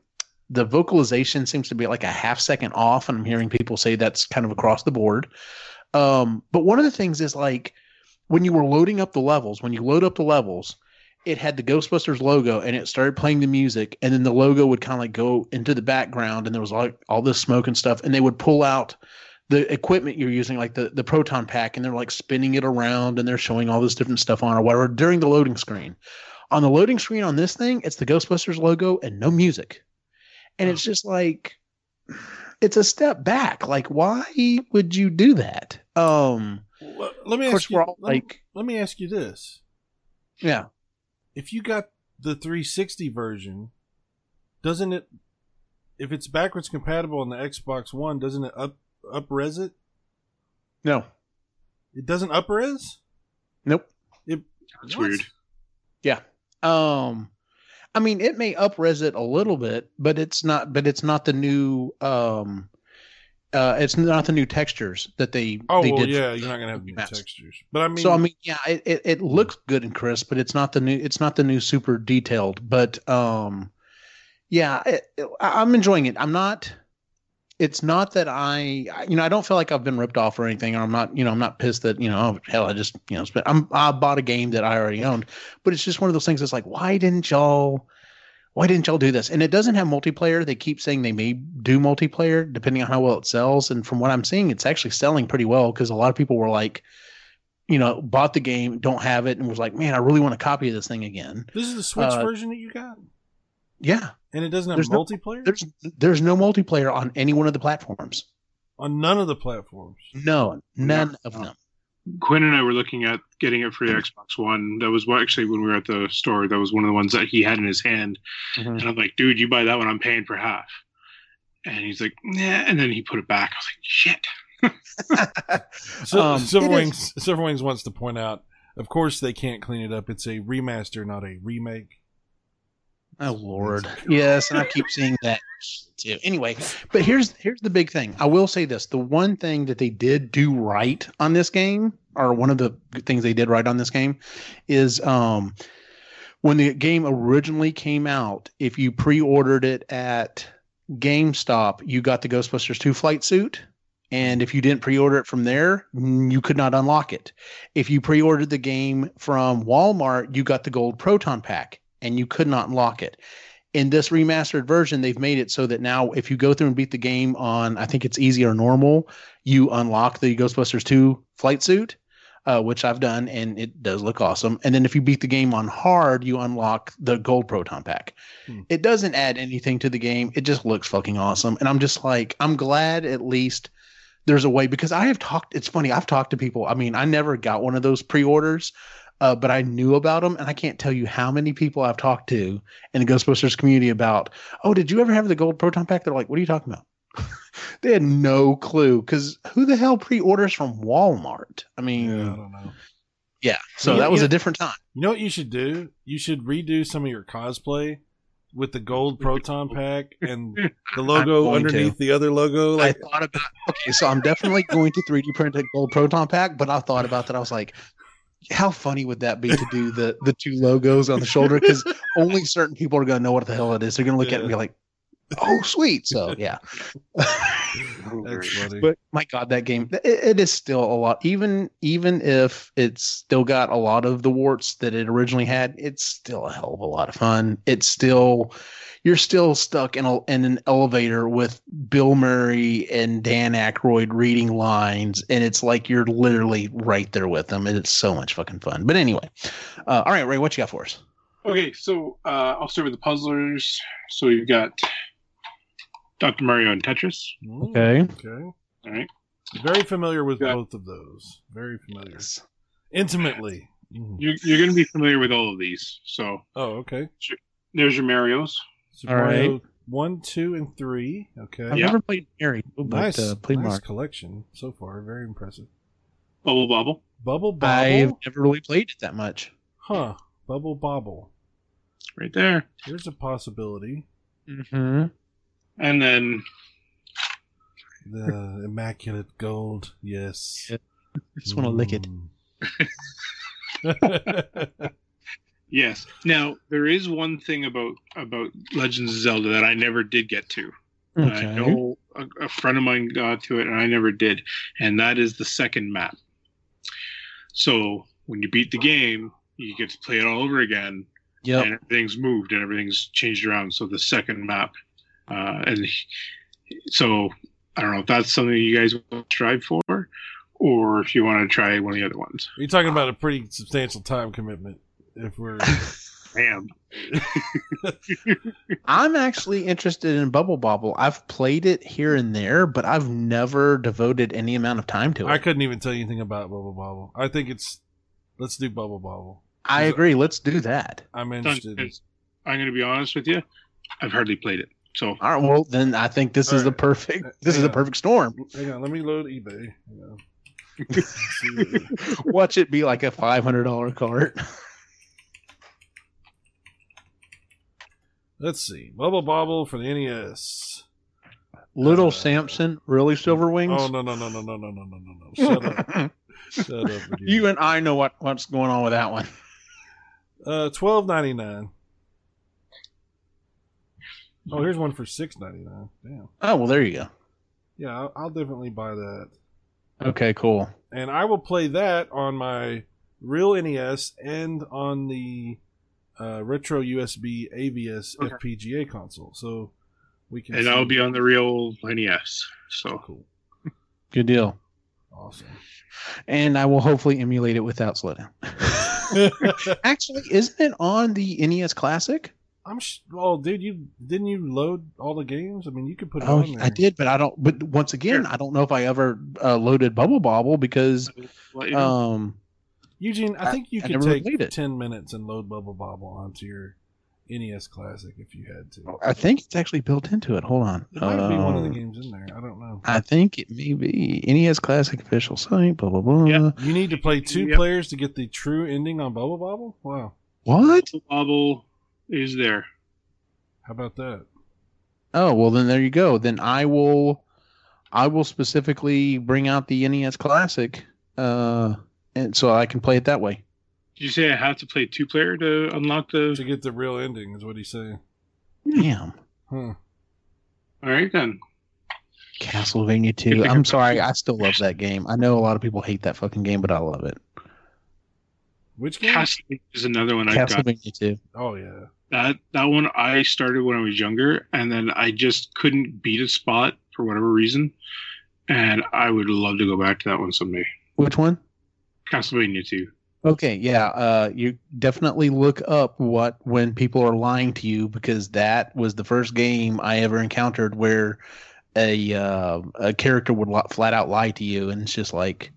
the vocalization seems to be like a half second off, and I'm hearing people say that's kind of across the board. Um, but one of the things is like when you were loading up the levels, when you load up the levels, it had the Ghostbusters logo and it started playing the music, and then the logo would kind of like go into the background, and there was like all this smoke and stuff, and they would pull out the equipment you're using, like the the proton pack, and they're like spinning it around, and they're showing all this different stuff on or whatever during the loading screen. On the loading screen on this thing, it's the Ghostbusters logo and no music, and it's just like it's a step back. Like, why would you do that? Um, Well, let me of course, ask you. we're all let, like, let me ask you this: yeah. If you got the 360 version, doesn't it? If it's backwards compatible on the Xbox One, doesn't it up upres it? No. It doesn't upres. Nope. It, That's what? weird. Yeah. Um, I mean, it may upres it a little bit, but it's not. But it's not the new. Um, uh, it's not the new textures that they. Oh they well, did yeah, you're not gonna have new Maps. textures. But I mean, so I mean, yeah, it, it, it looks good and crisp, but it's not the new. It's not the new super detailed. But um, yeah, it, it- I'm enjoying it. I'm not. It's not that I, you know, I don't feel like I've been ripped off or anything, or I'm not, you know, I'm not pissed that, you know, oh, hell, I just, you know, spent, I'm, I bought a game that I already owned, but it's just one of those things that's like, why didn't y'all, why didn't y'all do this? And it doesn't have multiplayer. They keep saying they may do multiplayer depending on how well it sells. And from what I'm seeing, it's actually selling pretty well because a lot of people were like, you know, bought the game, don't have it, and was like, man, I really want a copy of this thing again. This is the Switch Uh, version that you got, Yeah. and it doesn't have there's no- multiplayer There's there's no multiplayer on any one of the platforms. on none of the platforms. No, none of them. Quinn and I were looking at getting it for the Xbox One. That was what actually when we were at the store. That was one of the ones that he had in his hand, Mhm. and I'm like, "Dude, you buy that one, I'm paying for half." And he's like, "Nah," and then he put it back. I was like, "Shit." (laughs) So, Um, Silver Wings Silver Wings wants to point out, of course they can't clean it up. It's a remaster, not a remake. Oh Lord. Yes, and I keep seeing that too. Anyway, but here's here's the big thing. I will say this: the one thing that they did do right on this game, or one of the things they did right on this game, is um when the game originally came out, if you pre-ordered it at GameStop, you got the Ghostbusters 2 flight suit. And if you didn't pre-order it from there, you could not unlock it. If you pre-ordered the game from Walmart, you got the gold proton pack and you could not unlock it. In this remastered version, they've made it so that now if you go through and beat the game on, I think it's easy or normal, you unlock the Ghostbusters 2 flight suit, uh, which I've done, and it does look awesome. And then if you beat the game on hard, you unlock the gold proton pack. Hmm. It doesn't add anything to the game. It just looks fucking awesome. And I'm just like, I'm glad at least there's a way because I have talked. It's funny. I've talked to people. I mean, I never got one of those pre-orders, uh, but I knew about them, and I can't tell you how many people I've talked to in the Ghostbusters community about. Oh, did you ever have the gold proton pack? They're like, what are you talking about? (laughs) they had no clue because who the hell pre-orders from Walmart? I mean, Yeah, I don't know. so Yeah, that was a different time. You know what you should do? You should redo some of your cosplay with the gold proton (laughs) pack and the logo underneath the other logo. Like, I thought about okay, so I'm definitely going to 3D print a gold proton pack, but I thought about that. I was like, how funny would that be to do the the two logos on the shoulder? Because (laughs) only certain people are going to know what the hell it is. They're going to look at it and be like, oh, sweet. So (laughs) yeah. But my God, that game it, it is still a lot. Even even if it's still got a lot of the warts that it originally had, it's still a hell of a lot of fun. It's still you're still stuck in a in an elevator with Bill Murray and Dan Aykroyd reading lines, and it's like you're literally right there with them, and it's so much fucking fun. But anyway, uh, all right, Ray, what you got for us? Okay, so uh, I'll start with the puzzlers. So you've got Dr. Mario and Tetris. Mm, Okay. Okay. All right. Very familiar with Yeah. both of those. Very familiar. Intimately. Mm. You're, you're going to be familiar with all of these. So Oh, okay. there's your Mario's. Super All right. Mario one, two, and three. Okay. I've Yeah. never played Mary, but nice, uh, played nice Mario. collection so far. Very impressive. Bubble Bobble. Bubble Bobble. I've never really played it that much. Huh. Bubble Bobble. Right there. Here's a possibility. Mm-hmm. And then The immaculate gold. Yes. Yeah. Just want to lick it. Mm. (laughs) Yes. Now there is one thing about about Legends of Zelda that I never did get to. I Okay. know a, a friend of mine got to it, and I never did, and that is the second map. So when you beat the game, you get to play it all over again, Yep. and everything's moved and everything's changed around. So the second map, uh, and so I don't know if that's something you guys want to strive for, or if you want to try one of the other ones. You're talking about a pretty substantial time commitment. If we're (laughs) Damn. (laughs) I'm actually interested in Bubble Bobble. I've played it here and there, but I've never devoted any amount of time to it. I couldn't even tell you anything about Bubble Bobble. I think it's let's do Bubble Bobble. I agree. Let's do that. I'm interested. I'm going to be honest with you. I've hardly played it. So All right. Well, then I think this is All the perfect. This is hang the perfect storm. Hang on, let me load eBay. Hang on. Let's see. Watch it be like a five hundred dollar cart. Let's see. Bubble Bobble for the NES. Little Uh, Samson, really Silver Wings. Oh no no no no no no no no no no! (laughs) Shut up! Shut up! with you and I know what what's going on with that one. Uh, twelve ninety nine. Oh, here's one for six ninety nine. Damn. Oh well, there you go. Yeah, I'll, I'll definitely buy that, Okay, cool. and I will play that on my real NES and on the uh, retro USB AVS Okay. FPGA console. So we can. and see- I'll be on the real NES. So cool. Good deal. Awesome. And I will hopefully emulate it without slowdown. (laughs) Actually, isn't it on the NES Classic? I'm. Sh- oh, dude, you didn't you load all the games? I mean, you could put it Oh, on there. I did, but I don't. But once again, I don't know if I ever uh, loaded Bubble Bobble because let um, Eugene, I I- think you I could never take played ten minutes and load Bubble Bobble onto your NES Classic if you had to. I think it's actually built into it. Hold on. It might be one of the Um, games in there. I don't know. I think it may be NES Classic official site. Blah blah blah. Yeah. You need to play two Yep. players to get the true ending on Bubble Bobble. Wow, What? Bobble is there. how about that? Oh well, then there you go. Then I will, I will specifically bring out the NES Classic, uh, and so I can play it that way. Did you say I have to play two player to unlock the To get the real ending is what he's saying. Damn. Huh. All right then. Castlevania 2. I'm sorry, I still love that game. I know a lot of people hate that fucking game, but I love it. Which game? Castlevania is another one I got. Castlevania 2. Oh yeah. That that one I started when I was younger, and then I just couldn't beat a spot for whatever reason, and I would love to go back to that one someday. Which one? Castlevania two. Okay, yeah. Uh, you definitely look up what when people are lying to you because that was the first game I ever encountered where a uh, a character would flat out lie to you, and it's just like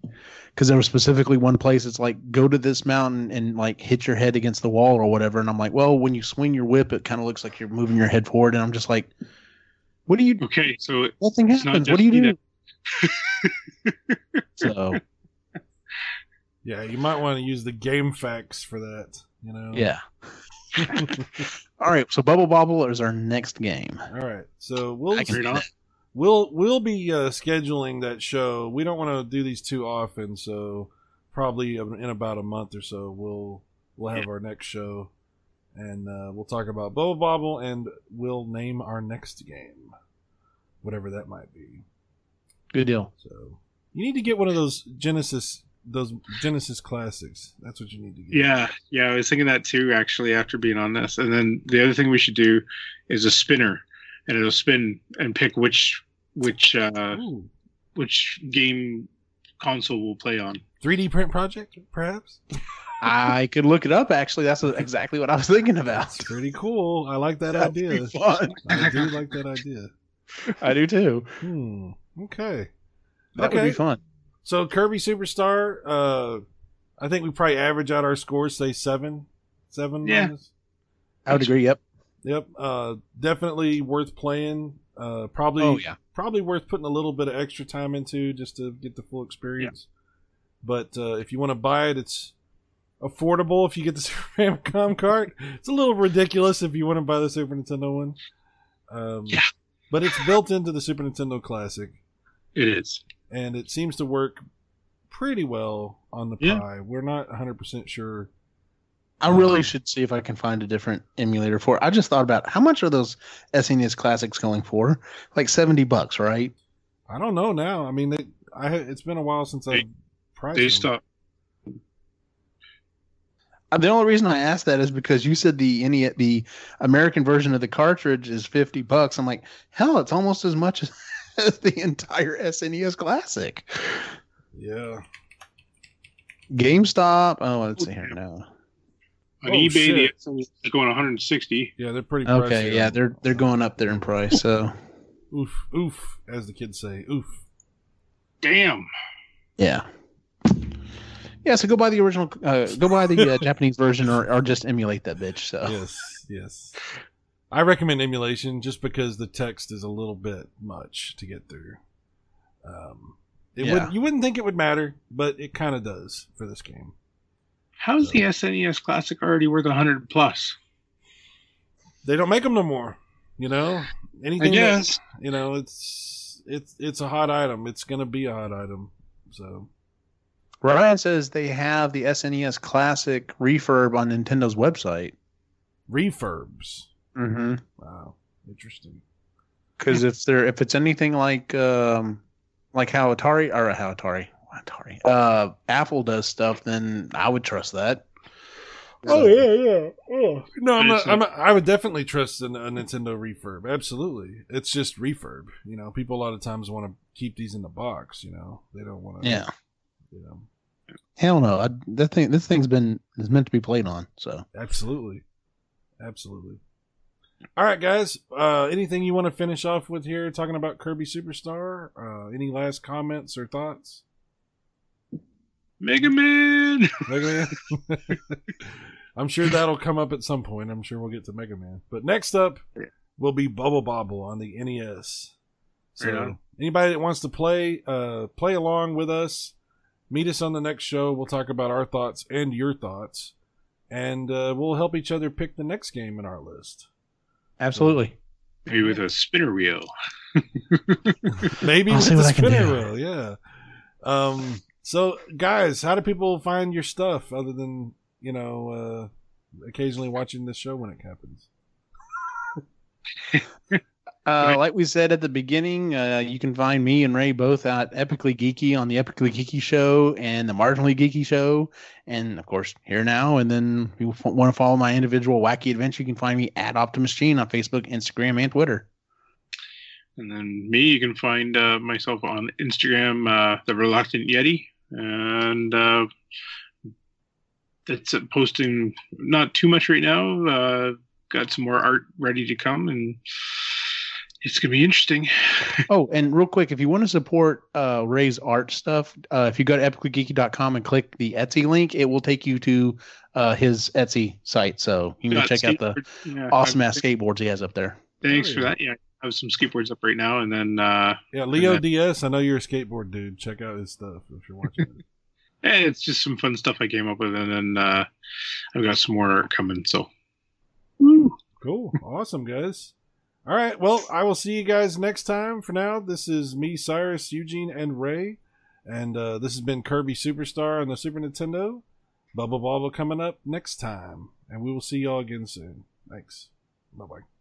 because there was specifically one place it's like go to this mountain and like hit your head against the wall or whatever, and I'm like, well, when you swing your whip, it kind of looks like you're moving your head forward, and I'm just like, what do you? do? Okay, so Nothing It's not happens. What do you do? so (laughs) Yeah, you might want to use the GameFAQs for that. You know. yeah. (laughs) All right, so Bubble Bobble is our next game. All right. So we'll I can Straight do on. that. we'll we'll be uh, scheduling that show. We don't want to do these too often, so probably in about a month or so we'll we'll have our next show, and uh, we'll talk about Bubble Bobble, and we'll name our next game, whatever that might be. Good deal. So you need to get one of those Genesis those Genesis classics. That's what you need to get. yeah, yeah, I was thinking that too actually after being on this. And then the other thing we should do is a spinner, and it'll spin and pick which which uh, Ooh. which game console we'll play on. 3D print project, perhaps. I could look it up. Actually, that's exactly what I was thinking about. That's pretty cool. I like that That'd be idea. fun. I do like that idea. (laughs) I do too. Hmm. Okay. That okay. would be fun. So Kirby Superstar, uh, I think we probably average out our scores, say seven, seven. Yeah. minus. I would agree. Yep. Yep. Uh, definitely worth playing. Uh, probably. Oh yeah. Probably worth putting a little bit of extra time into just to get the full experience. But uh, if you want to buy it, it's affordable. If you get the (laughs) Super Famicom cart, it's a little ridiculous if you want to buy the Super Nintendo one. Um, Yeah. But it's built into the Super Nintendo Classic. It is. and it seems to work pretty well on the Yeah. Pi. We're not 100% sure. I really should see if I can find a different emulator for. it. I just thought about how much are those SNES classics going for? Like seventy bucks, right? I don't know now. I mean, they, I it's been a while since I They- priced They them. stop. Uh, The only reason I asked that is because you said the NES, the American version of the cartridge is fifty bucks. I'm like, hell, it's almost as much as, (laughs) as the entire SNES classic. Yeah. GameStop. Oh, let's see here. No. On Oh, eBay, shit. the it's going 160. Yeah, they're pretty Okay, pricey. yeah, they're they're going up there in price. So Oof, oof, as the kids say. Oof. Damn. yeah, yeah. So go buy the original. Uh, go buy the uh, Japanese version, or, or just emulate that bitch. So Yes, yes. I recommend emulation just because the text is a little bit much to get through. Um, it Yeah. would you wouldn't think it would matter, but it kind of does for this game. How's the SNES Classic already worth a 100 plus? They don't make them no more. You know, I anything. that- guess. you know, it's it's it's a hot item. It's gonna be a hot item. So Ryan says they have the SNES Classic refurb on Nintendo's website. refurbs. Mm-hmm. Wow, interesting. Because if they're if it's anything like um like how Atari or a how Atari Atari uh Apple does stuff, then I would trust that. Oh yeah, yeah. Oh. No, I'm not, I'm not, I would definitely trust a, a Nintendo refurb. Absolutely, it's just refurb. You know, people a lot of times want to keep these in the box. You know, they don't want to. Yeah. You know, Hell no. I, that thing this thing's been is meant to be played on. So absolutely, absolutely. All right, guys. Uh, anything you want to finish off with here, talking about Kirby Superstar? Uh, any last comments or thoughts? Mega Man. (laughs) Mega Man. (laughs) I'm sure that'll come up at some point. I'm sure we'll get to Mega Man. But next up will be Bubble Bobble on the NES. So Right on. anybody that wants to play, uh, play along with us. Meet us on the next show. We'll talk about our thoughts and your thoughts, and uh, we'll help each other pick the next game in our list. absolutely. Maybe with a spinner wheel. (laughs) Maybe I'll with see the what I can spinner wheel, yeah. Um. So, guys, how do people find your stuff other than you know uh, occasionally watching this show when it happens? (laughs) Uh, like we said at the beginning, uh, you can find me and Ray both at Epically Geeky on the Epically Geeky Show and the Marginally Geeky Show, and of course here now. And then if you want to follow my individual wacky adventure, you can find me at Optimus Gene on Facebook, Instagram, and Twitter. And then me, you can find uh, myself on Instagram, uh, the Reluctant Yeti, and uh, that's uh, posting not too much right now. Uh, got some more art ready to come, and it's gonna be interesting. (laughs) Oh, and real quick, if you want to support uh, Ray's art stuff, uh, if you go to epicallygeeky.com and click the Etsy link, it will take you to uh, his Etsy site. So you can go check out the yeah, awesome ass skateboards he has up there. Thanks Oh, for that. Yeah, I have some skateboards up right now, and then uh, Yeah, Leo then- DS. I know you're a skateboard dude. Check out his stuff if you're watching it. (laughs) (laughs) eh, it's just some fun stuff I came up with, and then uh, I've got some more coming. So, Woo. Cool. Awesome, guys. All right. Well, I will see you guys next time. For now, this is me, Cyrus, Eugene, and Ray. And uh, this has been Kirby Superstar on the Super Nintendo. Bubble Bobble coming up next time. And we will see y'all again soon. Thanks. Bye bye.